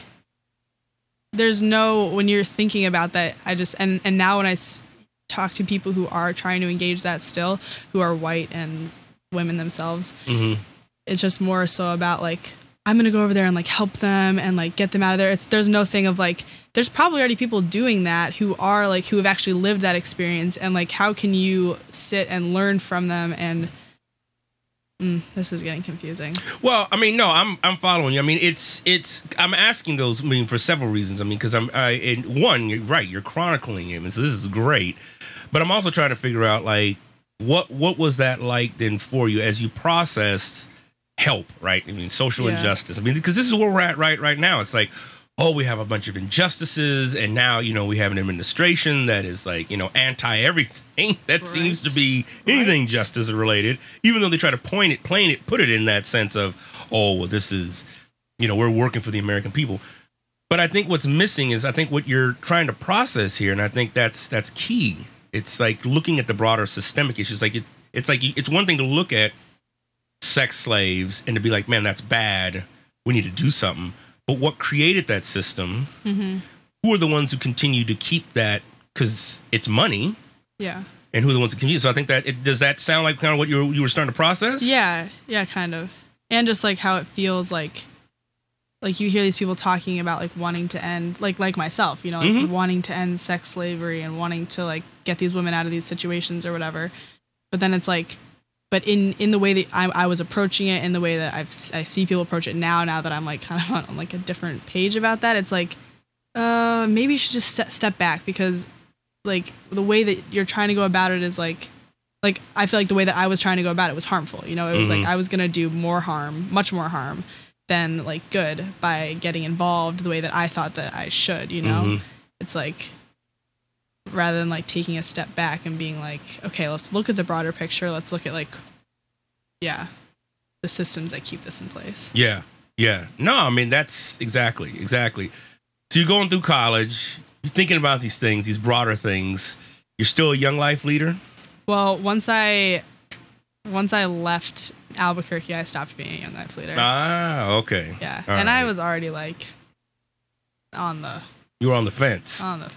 there's no when you're thinking about that i just and and now when i s- talk to people who are trying to engage that still who are white and women themselves Mm-hmm. it's just more so about like i'm gonna go over there and like help them and like get them out of there it's there's no thing of like there's probably already people doing that who are like who have actually lived that experience and like how can you sit and learn from them and mm, this is getting confusing Well, I mean, no, I'm I'm following you. I mean, it's it's I'm asking those. I mean, for several reasons. I mean, because I'm I and one, you're right. You're chronicling him, and so this is great. But I'm also trying to figure out like what what was that like then for you as you processed help, right? I mean, social Yeah. injustice. I mean, because this is where we're at right right now. It's like. Oh, we have a bunch of injustices, and now you know we have an administration that is like you know anti everything <laughs> that seems to be anything justice related. Even though they try to point it, plain it, put it in that sense of, oh, well, this is, you know, we're working for the American people. But I think what's missing is I think what you're trying to process here, and I think that's that's key. It's like looking at the broader systemic issues. Like it, it's like it's one thing to look at sex slaves and to be like, man, that's bad. We need to do something. But what created that system? mm-hmm. Who are the ones who continue to keep that because it's money? yeah And who are the ones who continue? So I think that it, does that sound like kind of what you were, you were starting to process? Yeah, yeah, kind of. And just like how it feels like like you hear these people talking about like wanting to end like like myself, you know, like Mhm. wanting to end sex slavery and wanting to like get these women out of these situations or whatever. But then it's like but in in the way that I, I was approaching it in the way that I've I see people approach it now now that I'm like kind of on, on like a different page about that it's like uh maybe you should just ste- step back because like the way that you're trying to go about it is like like I feel like the way that I was trying to go about it was harmful. You know, it was Mhm. like I was gonna do more harm, much more harm than like good by getting involved the way that I thought that I should. You know, Mhm. it's like rather than like taking a step back and being like, okay, let's look at the broader picture. Let's look at like, yeah, the systems that keep this in place. Yeah. Yeah. No, I mean that's exactly, exactly. So you're going through college, you're thinking about these things, these broader things. You're still a young life leader? Well, once I once I left Albuquerque, I stopped being a young life leader. Ah, okay. yeah, All and I was already like on the You were on the fence. on the uh,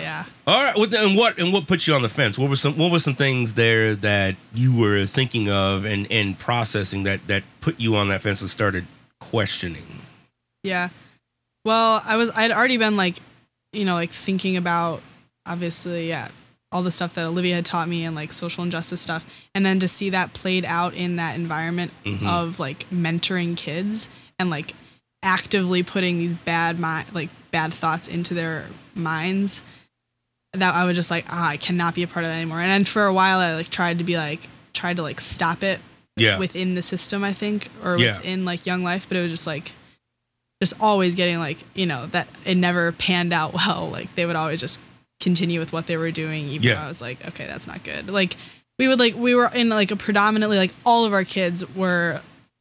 yeah. All right. Well, and what and what put you on the fence? What were some What were some things there that you were thinking of and and processing that that put you on that fence and started questioning? Yeah. Well, I was I'd already been like, you know, like thinking about obviously, yeah, all the stuff that Olivia had taught me and like social injustice stuff. And then to see that played out in that environment Mhm. of like mentoring kids and like actively putting these bad mi- like bad thoughts into their minds that I was just like, ah, I cannot be a part of that anymore. And then for a while I like tried to be like tried to like stop it Yeah. within the system, I think, or Yeah. within like young life, but it was just like just always getting like, you know, that it never panned out <laughs> well. Like they would always just continue with what they were doing, even Yeah. though I was like, okay, that's not good. Like we would like we were in like a predominantly like all of our kids were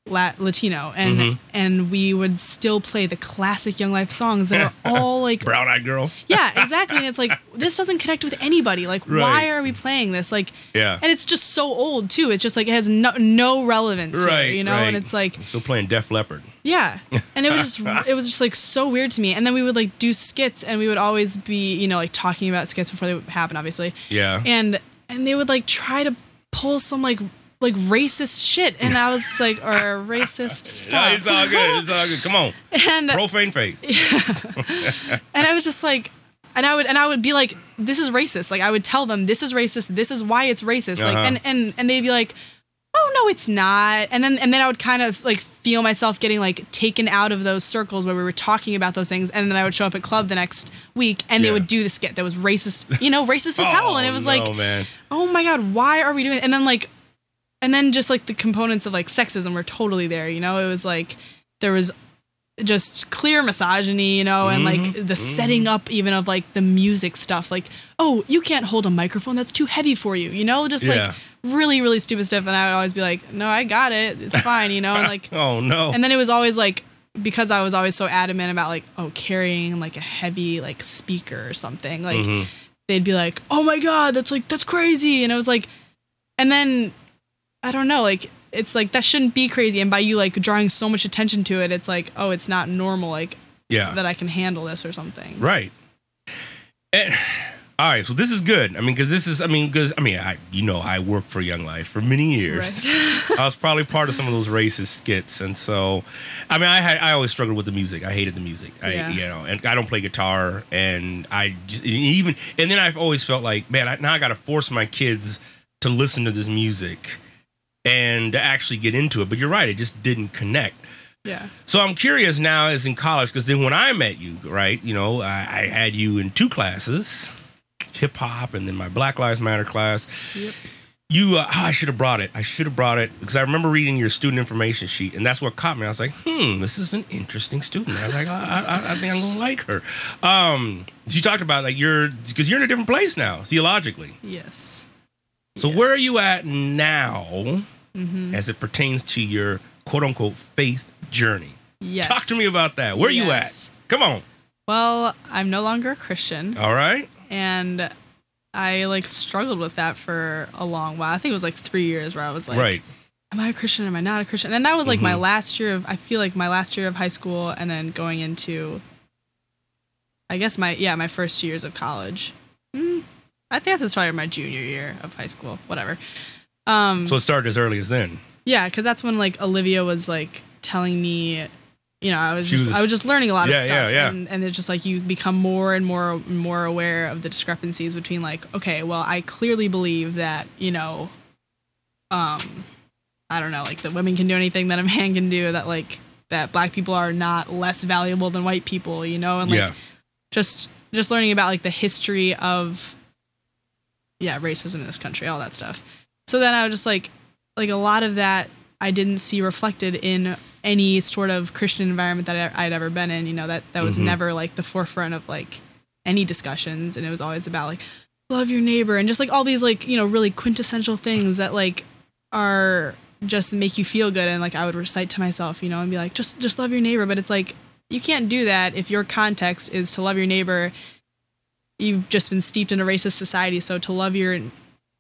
Latino and Mhm. and we would still play the classic Young Life songs that are <laughs> all like Brown eyed girl. yeah, exactly. And it's like this doesn't connect with anybody. Like, Right. why are we playing this? Like, Yeah. and it's just so old too. It's just like it has no no relevance, here, Right. you know. right. And it's like, still playing Def Leppard. yeah, and it was just <laughs> it was just like so weird to me. And then we would like do skits, and we would always be you know like talking about skits before they would happen, obviously. Yeah. And and they would like try to pull some like like racist shit, and I was like, or <laughs> racist Yeah, stuff. it's all good. It's all good. Come on. <laughs> And- Profane faith. <laughs> and I was just like, and I would and I would be like, this is racist. Like I would tell them this is racist. This is why it's racist. Like Uh-huh. and and and they'd be like, oh no, it's not. And then and then I would kind of like feel myself getting like taken out of those circles where we were talking about those things. And then I would show up at club the next week and they would do the skit that was racist, you know, racist as hell. And it was Oh, like, no, man. oh my god, why are we doing? It? And then like, and then just like the components of like sexism were totally there. You know, it was like there was just clear misogyny, you know, and like Mhm, the setting up even of like the music stuff. Like, oh, you can't hold a microphone that's too heavy for you, you know, just Yeah. like really, really stupid stuff. And I would always be like, no, I got it, it's fine, you know, and like, <laughs> Oh no. and then it was always like because I was always so adamant about like oh carrying like a heavy like speaker or something like Mhm. they'd be like oh my god that's like that's crazy and I was like and then I don't know like it's like that shouldn't be crazy and by you like drawing so much attention to it it's like oh it's not normal like Yeah. that I can handle this or something Right. And, all right, so this is good. I mean, because this is, I mean, because I mean, I, you know, I worked for Young Life for many years. <laughs> I was probably part of some of those racist skits, and so, I mean, I had, I always struggled with the music. I hated the music. I, Yeah. you know, and I don't play guitar, and I just, even, and then I've always felt like, man, I, now I got to force my kids to listen to this music and to actually get into it. But you're right, it just didn't connect. yeah So I'm curious now, as in college, because then when I met you, right, you know, I, I had you in two classes, hip hop, and then my Black Lives Matter class. Yep. You, uh, oh, I should have brought it. I should have brought it because I remember reading your student information sheet, and that's what caught me. I was like, hmm, this is an interesting student. I was like, I, I, I think I'm gonna like her. Um, she talked about like you're because you're in a different place now theologically. yes So where are you at now, Mhm. as it pertains to your quote unquote faith journey? yes Talk to me about that. Where are you at? Come on. well I'm no longer a Christian All right. and I like struggled with that for a long while. I think it was like three years where I was like, right. am I a Christian? Am I not a Christian? And that was like my Mhm. last year of, I feel like my last year of high school and then going into, I guess my, yeah, my first years of college. Mm, I think that's probably my junior year of high school, whatever. Um, So it started as early as then. yeah, because that's when like Olivia was like telling me, you know, I was just was- I was just learning a lot of stuff, yeah, yeah. and and it's just like you become more and more and more aware of the discrepancies between like, okay, well, I clearly believe that you know, um, I don't know, like that women can do anything that a man can do, that like that black people are not less valuable than white people, you know, and like Yeah. just just learning about like the history of yeah racism in this country all that stuff so then i was just like like a lot of that i didn't see reflected in any sort of christian environment that I, i'd ever been in you know that that was Mhm. never like the forefront of like any discussions and it was always about like love your neighbor and just like all these like you know really quintessential things that like are just make you feel good and like i would recite to myself you know and be like just just love your neighbor but it's like you can't do that if your context is to love your neighbor you've just been steeped in a racist society so to love your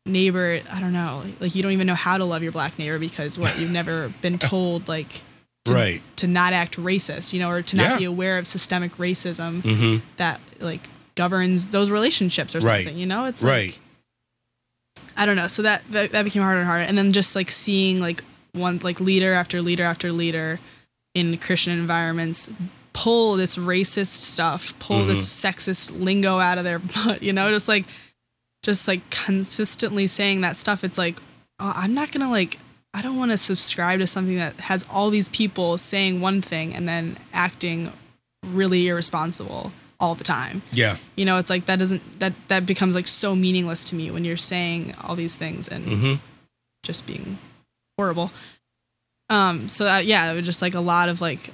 neighbor, I don't know, like you don't even know how to love your black neighbor because what you've never been told like to, Right. to not act racist, you know, or to not Yeah. be aware of systemic racism Mhm. that like governs those relationships or Right. something, you know? It's right. like I don't know. So that, that that became harder and harder. And then just like seeing like one like leader after leader after leader in Christian environments pull this racist stuff, pull this sexist lingo out of their <laughs> butt, you know, just like just like consistently saying that stuff. It's like, oh, I'm not gonna like I don't want to subscribe to something that has all these people saying one thing and then acting really irresponsible all the time. Yeah. You know, it's like that doesn't that that becomes like so meaningless to me when you're saying all these things and Mm-hmm. just being horrible. Um so that yeah, it was just like a lot of like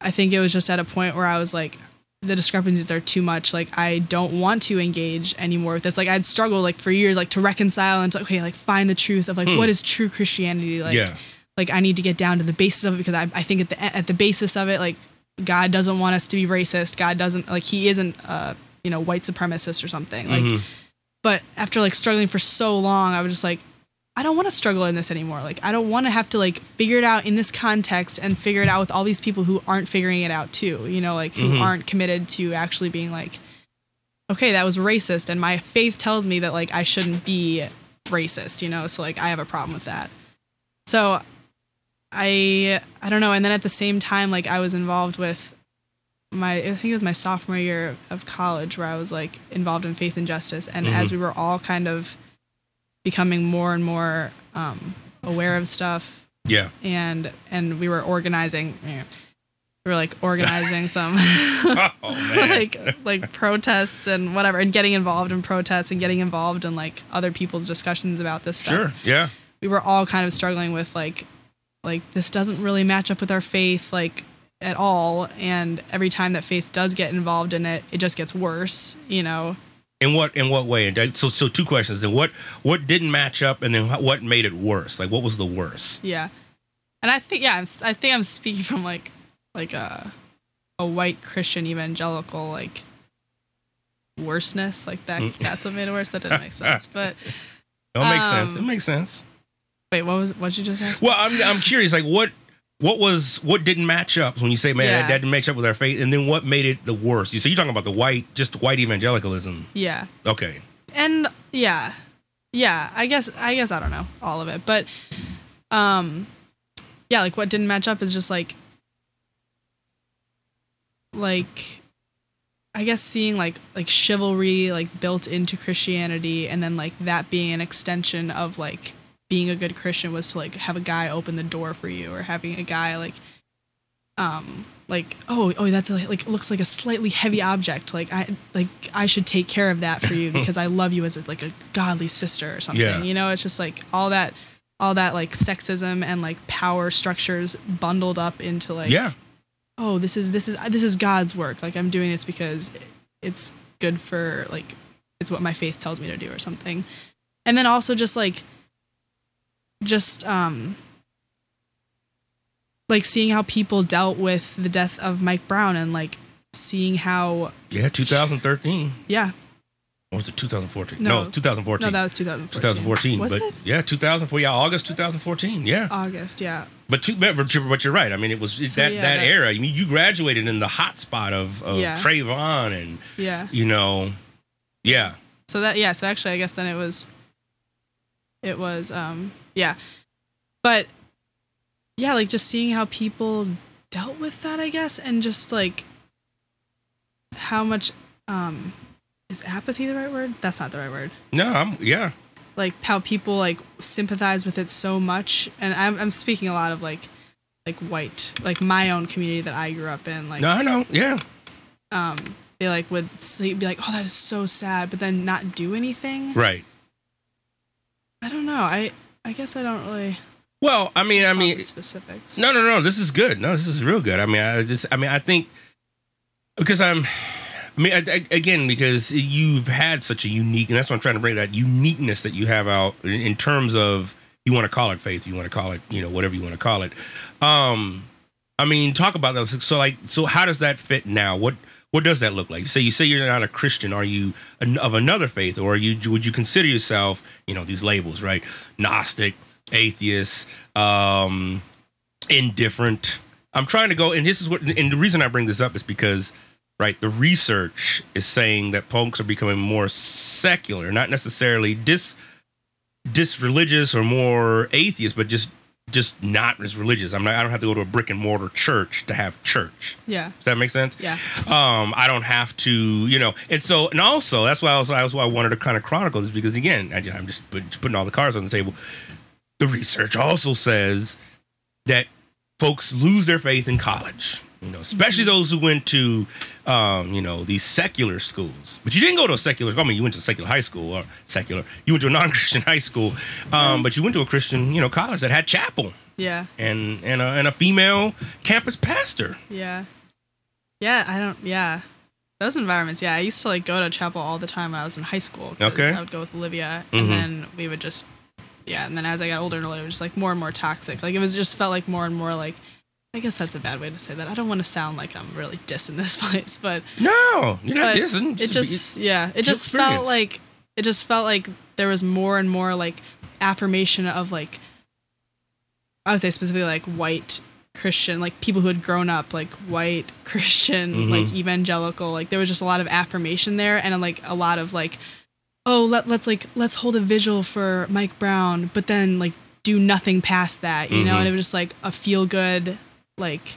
I think it was just at a point where I was like the discrepancies are too much. Like I don't want to engage anymore with this. Like I'd struggle like for years like to reconcile and to okay, like find the truth of like Hmm. what is true Christianity like Yeah. like I need to get down to the basis of it because I, I think at the at the basis of it like God doesn't want us to be racist. God doesn't like he isn't uh you know white supremacist or something. Like Mhm. but after like struggling for so long, I was just like I don't want to struggle in this anymore. Like I don't want to have to like figure it out in this context and figure it out with all these people who aren't figuring it out too. You know, like who Mhm. aren't committed to actually being like okay, that was racist and my faith tells me that like I shouldn't be racist, you know? So like I have a problem with that. So I I don't know. And then at the same time, like I was involved with my I think it was my sophomore year of college where I was like involved in faith and justice. And as Mhm. we were all kind of becoming more and more um, aware of stuff, Yeah. and and we were organizing. We were like organizing <laughs> some Oh <laughs> like like protests and whatever, and getting involved in protests and getting involved in like other people's discussions about this stuff sure. Yeah. we were all kind of struggling with like like this doesn't really match up with our faith like at all and every time that faith does get involved in it it just gets worse you know In what in what way? And so so two questions. And what what didn't match up, and then what made it worse? Like what was the worst? yeah and i think yeah I'm, i think i'm speaking from like like a a white christian evangelical like worseness like that Mm. that's what made it worse that didn't make sense <laughs> but It makes sense. It Um, makes sense. wait what was what'd you just ask Well, I'm I'm curious. Like what what was what didn't match up when you say man Yeah. that, that didn't match up with our faith, and then what made it the worst? You so you're talking about the white just white evangelicalism. yeah Okay. and yeah yeah i guess i guess i don't know all of it but um yeah like what didn't match up is just like like i guess seeing like like chivalry like built into christianity and then like that being an extension of like being a good christian was to like have a guy open the door for you or having a guy like um like oh oh that's a, like looks like a slightly heavy object like i like i should take care of that for you <laughs> because i love you as a, like a godly sister or something Yeah. you know it's just like all that all that like sexism and like power structures bundled up into like yeah. oh this is this is this is god's work like i'm doing this because it's good for like it's what my faith tells me to do or something and then also just like just um like seeing how people dealt with the death of Mike Brown and like seeing how Yeah. 2013. yeah Or was it 2014? No. No, it's 2014. No, that was 2014. 2014. Was but it? yeah, 2004. Yeah, August 2014. Yeah. August yeah But two, but, you're, but you're right. I mean, it was So, that yeah, that, that- era. I mean, you graduated in the hot spot of, of Yeah. Trayvon and yeah you know, yeah, so that yeah so actually I guess then it was it was um yeah. But yeah like just seeing how people dealt with that I guess and just like how much um is apathy the right word? That's not the right word. No, I'm yeah, like how people like sympathize with it so much and I'm, I'm speaking a lot of like like white like my own community that i grew up in like no, I know, yeah, um they like would sleep be like oh that is so sad but then not do anything. Right. i don't know i i guess i don't really Well, I mean, I mean, specifics no, no, no. This is good. No, this is real good. I mean, I this, I mean, I think because I'm. I mean, I, I- again, because you've had such a unique, and that's what I'm trying to bring that uniqueness that you have out in, in terms of you want to call it faith, you want to call it, you know, whatever you want to call it. Um, I mean, talk about that. So, like, so how does that fit now? What what does that look like? Say you say you're not a Christian. Are you an, of another faith, or you would you consider yourself, you know, these labels, right? Gnostic, atheist, um, indifferent. I'm trying to go, and this is what, and the reason I bring this up is because, right, the research is saying that punks are becoming more secular, not necessarily dis disreligious or more atheist, but just just not as religious. I'm not. I don't have to go to a brick and mortar church to have church. Yeah. Does that make sense? Yeah. Um, I don't have to, you know, and so and also that's why I was that's why I wanted to kind of chronicle this because again, I, am just put, putting all the cards on the table. The research also says that folks lose their faith in college. You know, especially Mm-hmm. those who went to, um, you know, these secular schools. But you didn't go to a secular. I mean, you went to a secular high school or secular. You went to a <laughs> non-Christian high school, um, but you went to a Christian, you know, college that had chapel Yeah. and and a, and a female campus pastor. Yeah. Yeah, I don't yeah. Those environments, yeah. I used to like go to chapel all the time when I was in high school. Okay. I would go with Olivia and then we would just yeah, and then as I got older and older, it was just like more and more toxic. Like it was just felt like more and more like I guess that's a bad way to say that. I don't want to sound like I'm really dissing this <laughs> place, but No, you're not dissing. It Just- yeah, it just felt like it just felt like there was more and more like affirmation of like I would say specifically like white Christian, like people who had grown up like white <laughs> Christian, Mhm. like evangelical. Like there was just a lot of affirmation there and like a lot of like, oh let let's like let's hold a vigil for Mike Brown, but then like do nothing past that, you know? Mhm. And it was just like a feel good like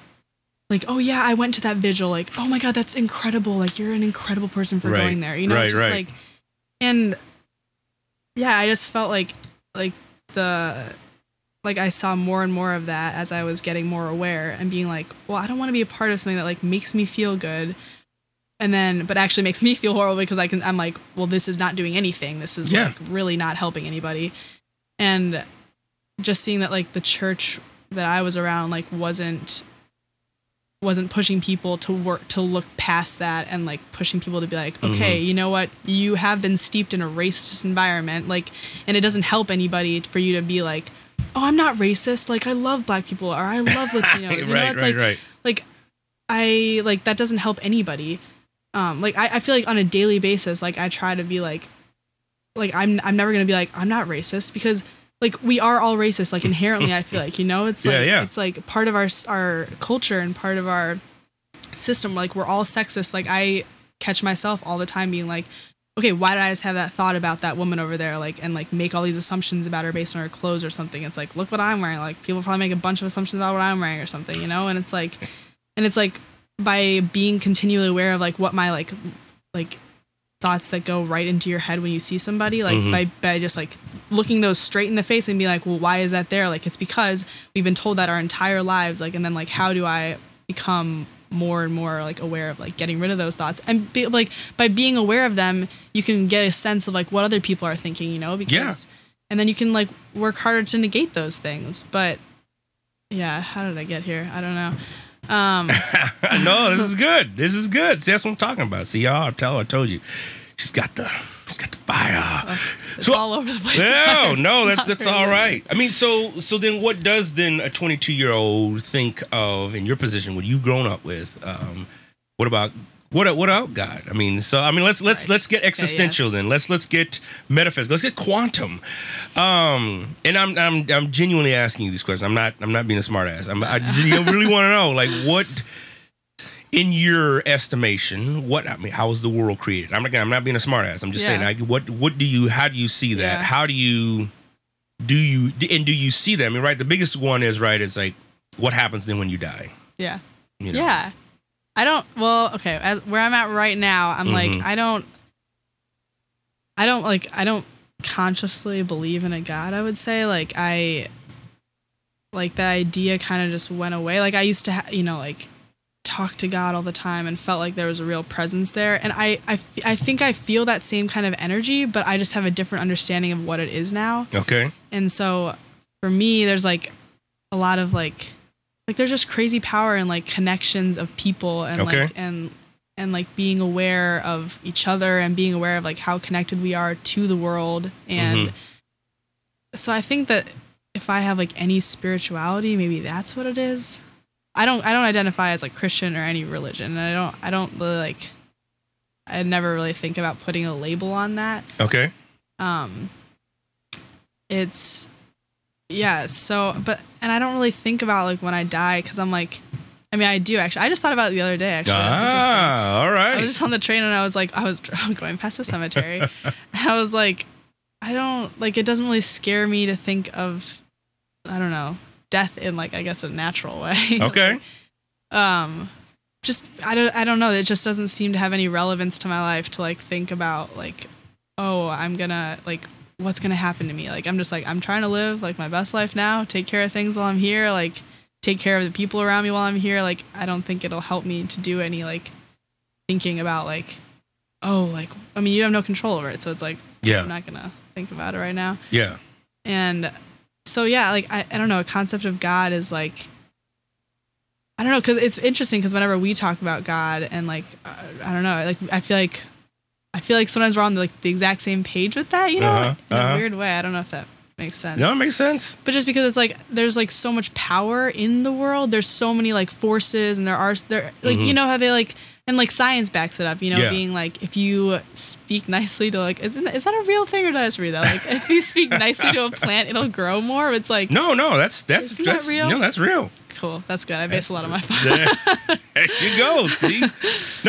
like oh yeah i went to that vigil like oh my god that's incredible like you're an incredible person for Right. going there you know Right, just right. like and yeah i just felt like like the like i saw more and more of that as i was getting more aware and being like well i don't want to be a part of something that like makes me feel good and then but actually makes <laughs> me feel horrible because i can i'm like well this is not doing anything this is Yeah. like really not helping anybody and just seeing that like the church that I was around like wasn't wasn't pushing people to work to look past that and like pushing people to be like okay Mhm. you know what you have been steeped in a racist environment like and it doesn't help anybody for you to be like oh i'm not racist like i love black people or i love <laughs> latinos you know Right, it's right, like right. like i like that doesn't help anybody um like I, I feel like on a daily basis like i try to be like like i'm i'm never gonna be like i'm not racist because like we are all racist like inherently i feel like you know? It's <laughs> like yeah. it's like part of our our culture and part of our system. Like we're all sexist. Like i catch myself all the time being like okay why did i just have that thought about that woman over there? Like and like make all these assumptions about her based on her clothes or something. It's like look what i'm wearing. Like people probably make a bunch of assumptions about what i'm wearing or something you know? And it's like and it's like by being continually aware of like what my like like thoughts that go right into your head when you see somebody like Mhm. by by just like looking those straight in the face and be like well why is that there? Like it's because we've been told that our entire lives like and then like how do i become more and more like aware of like getting rid of those thoughts? And be, like by being aware of them you can get a sense of like what other people are thinking you know because and then you can like work harder to negate those things. But yeah how did i get here? I don't know um <laughs> no, this is good. This is good. See, that's what I'm talking about. See, y'all, I tell, I told you, she's got the, she's got the fire. it's all over the place No, <laughs> no, that's that's all right. I mean, so so then, what does then a 22 year old think of in your position? What you've grown up with? Um, what about what what about God? I mean, so I mean, let's let's let's get existential yes. then. Let's let's get metaphysical. Let's get quantum. Um, and I'm I'm I'm genuinely asking you these questions. I'm not I'm not being a smartass. I'm I gen- really want to know like what in your estimation, what I mean, how was the world created? I'm again, I'm not being a smartass. I'm just saying, like, what what do you, how do you see that? Yeah. How do you, do you, and do you see that? I mean, right, the biggest one is right. It's like, what happens then when you die? Yeah. You know? Yeah. I don't well, okay, as where I'm at right now, I'm like Mhm. I don't I don't like I don't consciously believe in a god, I would say. Like I like the idea kind of just went away. Like I used to ha- you know, like talk to God all the time and felt like there was a real presence there. And I I, f- I think I feel that same kind of energy, but I just have a different understanding of what it is now. Okay. And so for me, there's like a lot of like like there's just crazy power and like connections of people and Okay. like and and like being aware of each other and being aware of like how connected we are to the world and Mhm. so I think that if I have like any spirituality, maybe that's what it is. I don't I don't identify as like Christian or any religion, and I don't I don't really like. I never really think about putting a label on that. Okay. Um, it's yeah. So, but and I don't really think about like when I die because I'm like, I mean, I do actually. I just thought about it the other day. Actually. Ah, all right. I was just on the train and I was like, I was <laughs> going past the cemetery. and <laughs> I was like, I don't like. It doesn't really scare me to think of, I don't know, death in like I guess a natural way. <laughs> Okay. um, just I don't I don't know. It just doesn't seem to have any relevance to my life to like think about like, oh, I'm gonna like what's gonna happen to me. Like I'm just like I'm trying to live like my best life now. Take care of things while I'm here. Like take care of the people around me while I'm here. Like I don't think it'll help me to do any like thinking about like, oh, like I mean you have no control over it. So it's like Yeah. I'm not gonna think about it right now. Yeah. And so yeah, like I, I don't know, a concept of God is like I don't know cuz it's interesting cuz whenever we talk about God and like uh, I don't know, like I feel like I feel like sometimes we're on like the exact same page with that, you know, Uh-huh, in uh-huh. a weird way. I don't know if that makes sense. No, it makes sense. But just because it's like there's like so much power in the world, there's so many like forces, and there are there like you Mhm. know how they like and like science backs it up. You know, Yeah. being like if you speak nicely to like isn't that, is that a real thing or did I just read that? Like if you speak nicely to a <laughs> plant, it'll grow more. It's like No, no, that's that's that that's real? no, that's real. Cool. That's good. I base a lot of my fun. there you go. See, <laughs> no,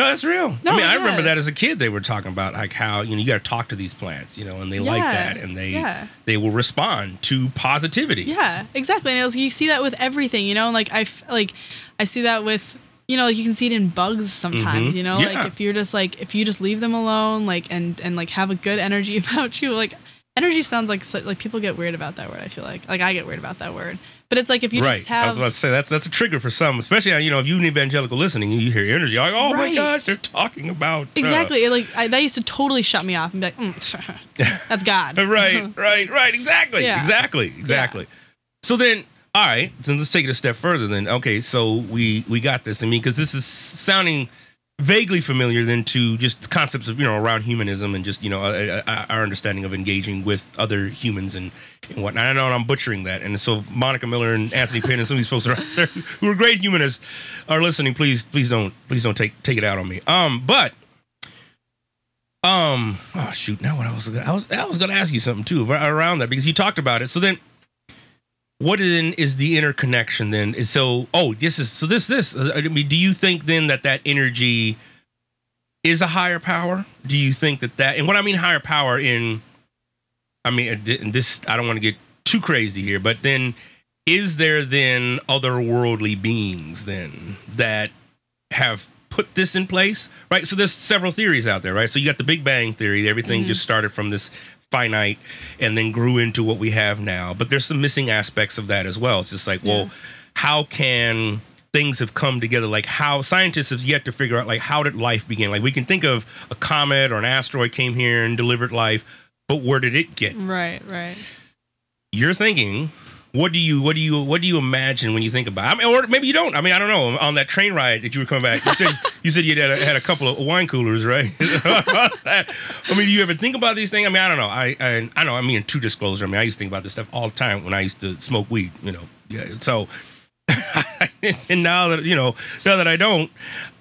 that's real. No, I mean, I remember that as a kid. They were talking about like how you know you got to talk to these plants, you know, and they like that, and they yeah. they will respond to positivity. Yeah, exactly. And it's, you see that with everything, you know. Like I like I see that with you know like you can see it in bugs sometimes. Mhm. You know, Yeah. like if you're just like if you just leave them alone, like and and like have a good energy <laughs> about you, like energy sounds like so, like people get weird about that word. I feel like like I get weird about that word. But it's like if you right. just I was about to say that's that's a trigger for some, especially you know if you an evangelical listening, you hear energy, you're like, oh my gosh, they're talking about uh, exactly like I, that used to totally shut me off and be like, mm, <laughs> that's God. <laughs> right, <laughs> right, right. Exactly, Yeah. exactly, exactly. So then, all right. So let's take it a step further. Then, okay. So we we got this. I mean, because this is sounding vaguely familiar then to just concepts of you know around humanism and just you know our understanding of engaging with other humans and and whatnot. I know I'm butchering that, and so Monica Miller and Anthony Pinn and some of these folks are out there <laughs> who are great humanists are listening. Please, please don't, please don't take take it out on me. Um, but um, oh shoot, now what I was I was I was going to ask you something too around that because you talked about it. So then, what then is the interconnection then? So oh this is so this this uh, I mean, do you think then that that energy is a higher power? Do you think that that and what I mean higher power in I mean uh, this I don't want to get too crazy here, but then is there then otherworldly beings then that have put this in place, right? So there's several theories out there, right? So you got the Big Bang theory, everything Mhm. just started from this finite and then grew into what we have now. But there's some missing aspects of that as well. It's just like, well, how can things have come together? Like how scientists have yet to figure out like how did life begin? Like we can think of a comet or an asteroid came here and delivered life, but where did it get? Right, right. You're thinking what do you what do you what do you imagine when you think about? I mean, or maybe you don't. I mean, I don't know. On that train ride that you were coming back, you said you said you had a, had a couple of wine coolers, right? <laughs> I mean, do you ever think about these things? I mean, I don't know. I I, I know. I mean, true disclosure. I mean, I used to think about this stuff all the time when I used to smoke weed. You know, yeah. So. <laughs> and now that you know, now that I don't,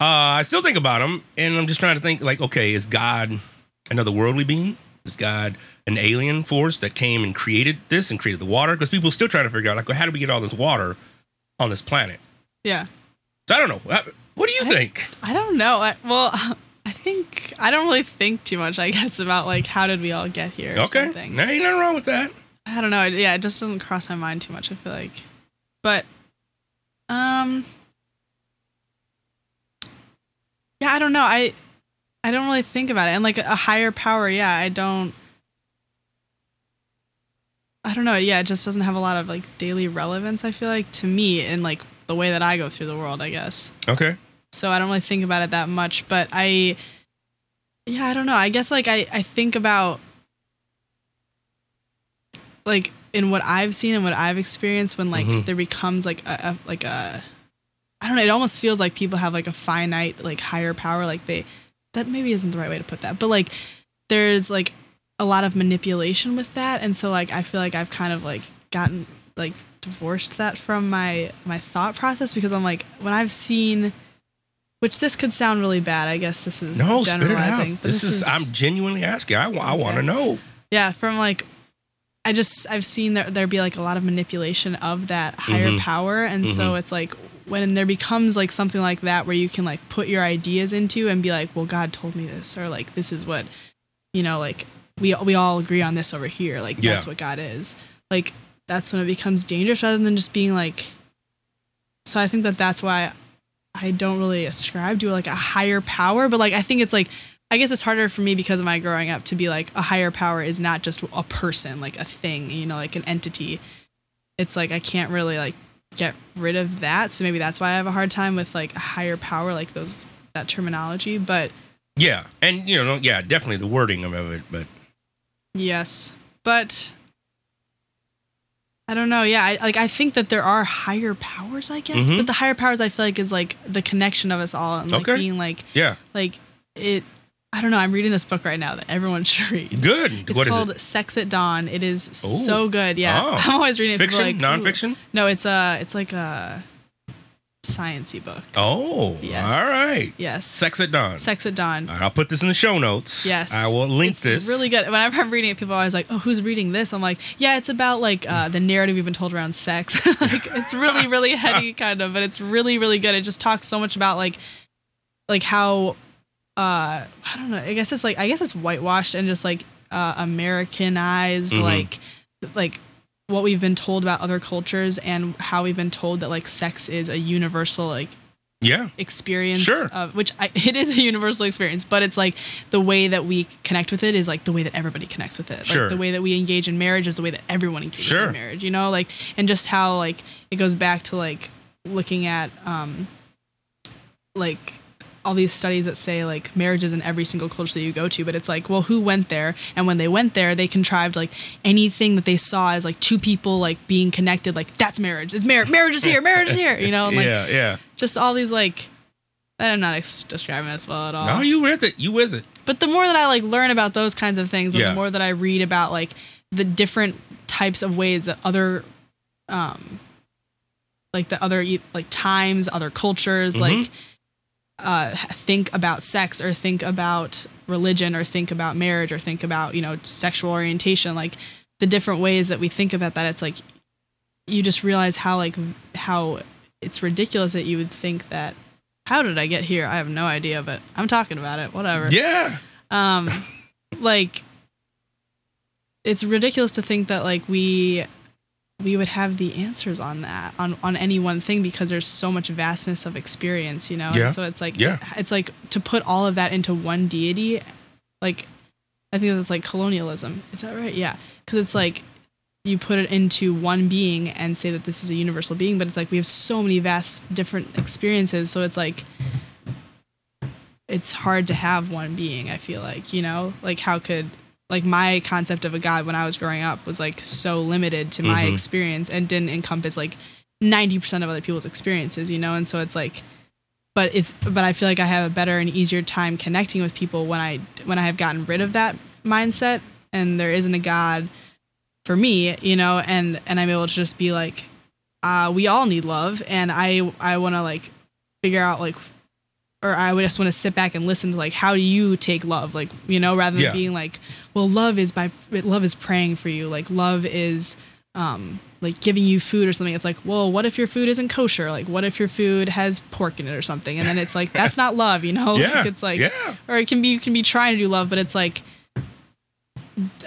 uh, I still think about them, and I'm just trying to think like, okay, is God another worldly being? Is God an alien force that came and created this and created the water? Because people are still trying to figure out like, well, how do we get all this water on this planet? Yeah. So I don't know. What- do you think? I don't know. I, well, <laughs> I think I don't really think too much. I guess about like how did we all get here? Or Okay, something. no, ain't nothing wrong with that. I don't know. Yeah, it just doesn't cross my mind too much. I feel like, but um, yeah, I don't know. I I don't really think about it. And like a higher power, yeah, I don't. I don't know. Yeah, it just doesn't have a lot of like daily relevance. I feel like to me in like the way that I go through the world. I guess Okay. so I don't really think about it that much. But I, yeah, I don't know. I guess like I, I think about like in what I've seen and what I've experienced when like Mhm. there becomes like a, a like a I don't know. It almost feels like people have like a finite like higher power. Like they that maybe isn't the right way to put that, but like there's like a lot of manipulation with that, and so like I feel like I've kind of like gotten like divorced that from my my thought process because I'm like when I've seen which this could sound really bad. I guess this is No, spit it generalizing. out. but This, is, I'm genuinely asking. I, I want to know. yeah, from like I just I've seen there there be like a lot of manipulation of that higher Mhm. power and so Mhm. it's like when there becomes like something like that where you can like put your ideas into and be like, well God told me this or like this is what you know like we we all agree on this over here like Yeah. that's what God is. Like that's when it becomes dangerous rather than just being like so I think that that's why I don't really ascribe to like a higher power, but like I think it's like I guess it's harder for me because of my growing up to be like a higher power is not just a person, like a thing, you know, like an entity. It's like I can't really like get rid of that, so maybe that's why I have a hard time with like a higher power, like those that terminology. But Yeah, and you know, yeah, definitely the wording of it, but yes, but I don't know. Yeah, I, like I think that there are higher powers, I guess. Mhm. But the higher powers, I feel like, is like the connection of us all and like Okay. being like yeah, like it i don't know i'm reading this book right now that everyone <laughs> should read good. it's what is called it? sex at dawn it is Ooh. so good yeah Oh. <laughs> i'm always reading it Fiction? like, "Ooh." Nonfiction? no it's a it's like a sciency book Oh, Yes. all right. yes Sex at Dawn. sex at dawn All right, I'll put this in the show notes. Yes, I will link it's this. Really good. Whenever I'm reading it, people are always like, "Oh, who's reading this?" I'm like, "Yeah, it's about like uh, the narrative we've been told around sex. <laughs> like, it's really, really <laughs> heady, kind of, but it's really, really good. It just talks so much about like, like how, uh, I don't know. I guess it's like, I guess it's whitewashed and just like uh, Americanized, Mhm. like, like what we've been told about other cultures and how we've been told that like sex is a universal like Yeah. experience Sure. of which I, <laughs> it is a universal experience but it's like the way that we connect with it is like the way that everybody connects with it Sure. like the way that we engage in marriage is the way that everyone engages Sure. in marriage you know like and just how like it goes back to like looking at um like all these studies that say like marriages in every single culture that you go to but it's like well who went there and when they went there they contrived like anything that they saw as like two people like being connected like that's marriage it's marriage marriage is here marriage is here you know and like yeah, yeah. just all these like I'm not ex- describing this well at all. No, you with it. You with it. but the more that I like learn about those kinds of things, Yeah. the more that I read about like the different types of ways that other, um, like the other like times, other cultures, Mhm. like uh, think about sex or think about religion or think about marriage or think about you know sexual orientation, like the different ways that we think about that. It's like you just realize how like how it's ridiculous that you would think that how did I get here? I have no idea, but I'm talking about it. Whatever. Yeah. Um, like it's ridiculous to think that like we we would have the answers on that on on any one thing because there's so much vastness of experience, you know. Yeah. And so it's like Yeah. it's like to put all of that into one deity, like I think that's like colonialism. Is that right? Yeah, because it's like you put it into one being and say that this is a universal being, but it's like we have so many vast different experiences, so it's like it's hard to have one being, I feel like, you know? Like how could like my concept of a god when I was growing up was like so limited to my Mhm. experience and didn't encompass like 90% of other people's experiences, you know? And so it's like but it's but I feel like I have a better and easier time connecting with people when I when I have gotten rid of that mindset and there isn't a god for me, you know, and and I'm able to just be like uh we all need love and I I want to like figure out like or I would just want to sit back and listen to like how do you take love? Like you know rather than Yeah. being like well love is by love is praying for you. Like love is um like giving you food or something. It's like well what if your food isn't kosher? Like what if your food has pork in it or something? And then it's like that's not love you know? <laughs> Yeah, like it's like yeah. or it can be you can be trying to do love but it's like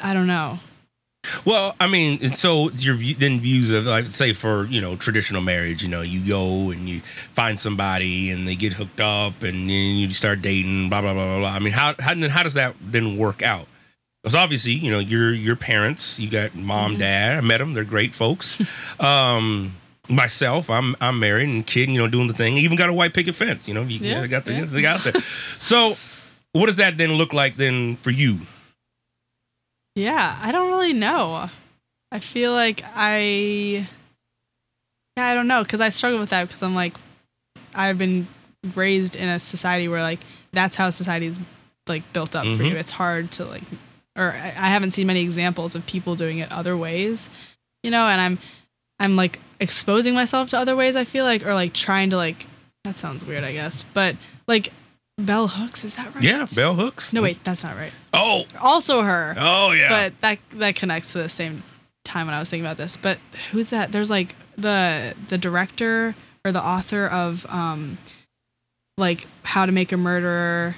I don't know Well, I mean, and so your then views of like say for you know traditional marriage, you know, you go and you find somebody and they get hooked up and then you start dating, blah blah blah blah. blah. I mean, how how then how does that then work out? Because obviously, you know, your your parents, you got mom, dad. I met them; they're great folks. <laughs> um, myself, I'm I'm married and kid, you know, doing the thing. Even got a white picket fence. You know, you Yeah, got the yeah. they got there. So, what does that then look like then for you? Yeah, I don't really know. I feel like I Yeah, I don't know cuz I struggle with that because I'm like I've been raised in a society where like that's how society is like built up for Mhm. you. It's hard to like or I I haven't seen many examples of people doing it other ways. You know, and I'm I'm like exposing myself to other ways. I feel like, or like trying to like. That sounds weird, I guess, but like Bell Hooks, is that right? Yeah, Bell Hooks. No, wait, that's not right. Oh, Also her. Oh, yeah. But that that connects to the same time when I was thinking about this. But who's that? There's like the the director or the author of um like How to Make a Murderer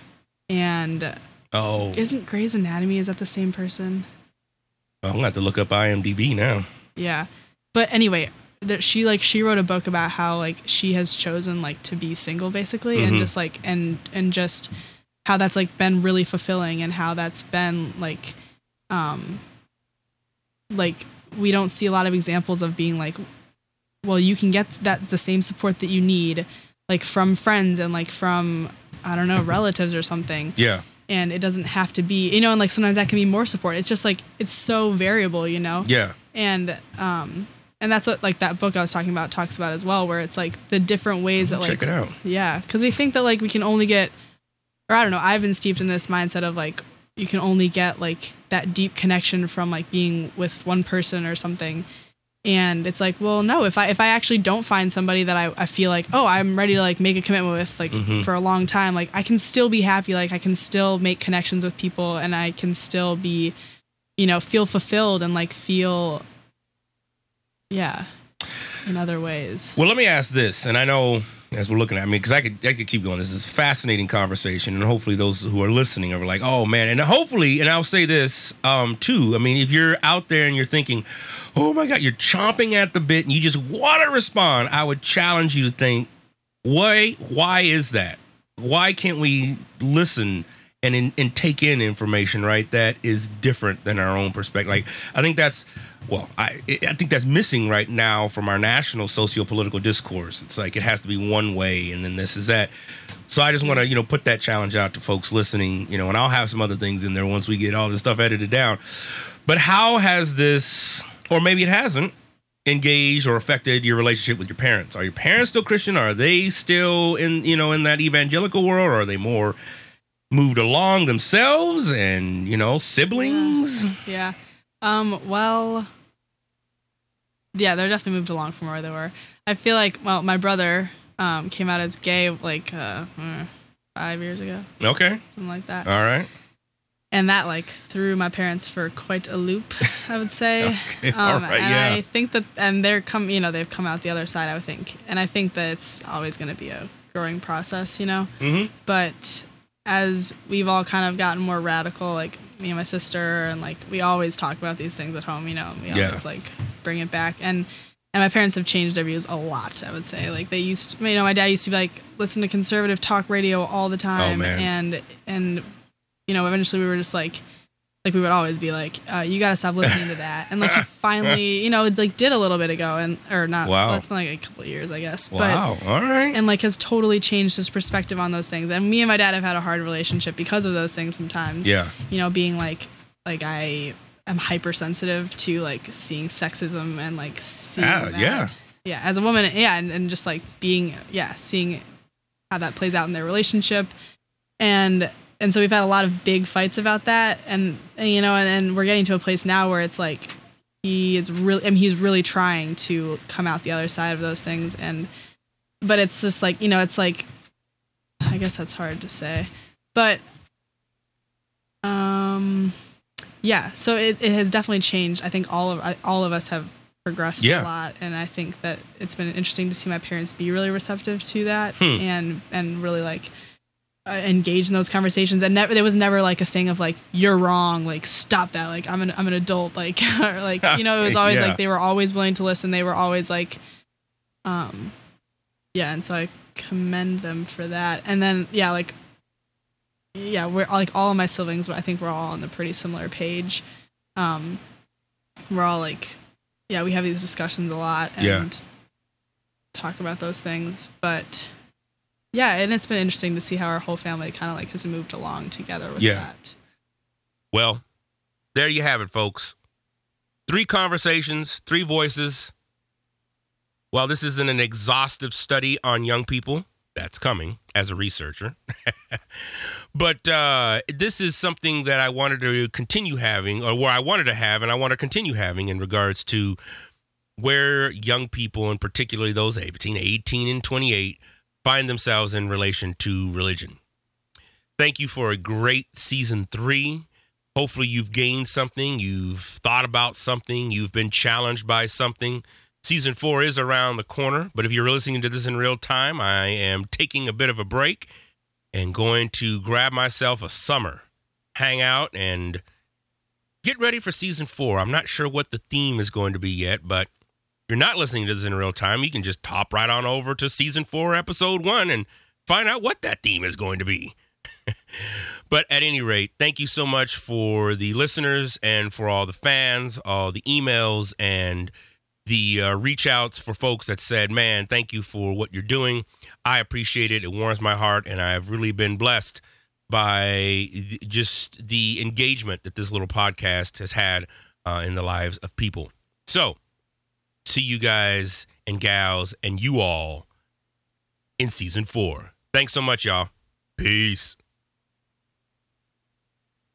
and oh, isn't Grey's Anatomy is that the same person? I'm gonna have to look up IMDb now. Yeah. But anyway, that she like she wrote a book about how like she has chosen like to be single basically and Mhm. just like and and just how that's like been really fulfilling and how that's been like um like we don't see a lot of examples of being like well you can get that the same support that you need like from friends and like from I don't know relatives or something Yeah. and it doesn't have to be you know and like sometimes that can be more support it's just like it's so variable you know Yeah. and um and that's what like that book i was talking about talks about as well where it's like the different ways that like Check it out. yeah because we think that like we can only get or i don't know i've been steeped in this mindset of like you can only get like that deep connection from like being with one person or something and it's like well no if i if i actually don't find somebody that i, I feel like oh i'm ready to like make a commitment with like Mhm. for a long time like i can still be happy like i can still make connections with people and i can still be you know feel fulfilled and like feel yeah in other ways Well, let me ask this, and I know as we're looking at me because I could I could keep going. This is a fascinating conversation, and hopefully those who are listening are like, oh man, and hopefully, and I'll say this um, too. I mean, if you're out there and you're thinking, oh my God, you're chomping at the bit, and you just want to respond, I would challenge you to think, why why is that? Why can't we listen? And, and take in information right that is different than our own perspective like i think that's well i i think that's missing right now from our national socio-political discourse. It's like it has to be one way and then this is that. So i just want to you know put that challenge out to folks listening you know and i'll have some other things in there once we get all this stuff edited down. But how has this or maybe it hasn't engaged or affected your relationship with your parents? Are your parents still christian? Are they still in you know in that evangelical world? Or are they more moved along themselves and you know siblings? Yeah. Um well yeah they're definitely moved along from where they were. I feel like well my brother um came out as gay like uh mm, five years ago. Okay. Something like that. All right. And that like threw my parents for quite a loop i would say. <laughs> Okay, all right, and yeah. i think that and they're come you know they've come out the other side i would think. And i think that it's always going to be a growing process you know? Mm-hmm. but as we've all kind of gotten more radical like me and my sister and like we always talk about these things at home you know we Yeah. always like bring it back and and my parents have changed their views a lot i would say like they used to, you know my dad used to be like listen to conservative talk radio all the oh, time man. and and you know eventually we were just like like we would always be like uh, you gotta stop listening to that and like he <laughs> finally you know like did a little bit ago and or not Wow. it's been like a couple of years i guess wow all right and like has totally changed his perspective on those things. And me and my dad have had a hard relationship because of those things sometimes. Yeah. You know, being like like I am hypersensitive to like seeing sexism and like seeing Ah, that. yeah. Yeah, as a woman, yeah, and, and just like being yeah, seeing how that plays out in their relationship. And and so we've had a lot of big fights about that. And, and you know and, and we're getting to a place now where it's like he is really I mean he's really trying to come out the other side of those things. And but it's just like you know it's like i guess that's hard to say. But um yeah so it, it has definitely changed. I think all of all of us have progressed Yeah. a lot. And i think that it's been interesting to see my parents be really receptive to that Hmm. and and really like uh, engage in those conversations and never there was never like a thing of like you're wrong like stop that like i'm an i'm an adult like <laughs> or like you know it was <laughs> always Yeah. like they were always willing to listen they were always like um yeah and so i commend them for that and then yeah like yeah we're like all of my siblings but i think we're all on the pretty similar page um we're all like yeah we have these discussions a lot and Yeah. talk about those things but yeah and it's been interesting to see how our whole family kind of like has moved along together with Yeah. that Well, there you have it, folks. Three conversations, three voices. While this isn't an exhaustive study on young people, that's coming as a researcher. <laughs> but uh, this is something that I wanted to continue having, or where I wanted to have, and I want to continue having in regards to where young people, and particularly those between 18 and 28, find themselves in relation to religion. Thank you for a great season three. Hopefully, you've gained something, you've thought about something, you've been challenged by something. Season four is around the corner, but if you're listening to this in real time, I am taking a bit of a break and going to grab myself a summer, hang out, and get ready for season four. I'm not sure what the theme is going to be yet, but you're not listening to this in real time, you can just hop right on over to season four, episode one, and find out what that theme is going to be. <laughs> but at any rate, thank you so much for the listeners and for all the fans, all the emails, and the uh, reach outs for folks that said, man, thank you for what you're doing. I appreciate it. It warms my heart, and I've really been blessed by just the engagement that this little podcast has had uh, in the lives of people. So, see you guys and gals and you all in season four. Thanks so much, y'all. Peace.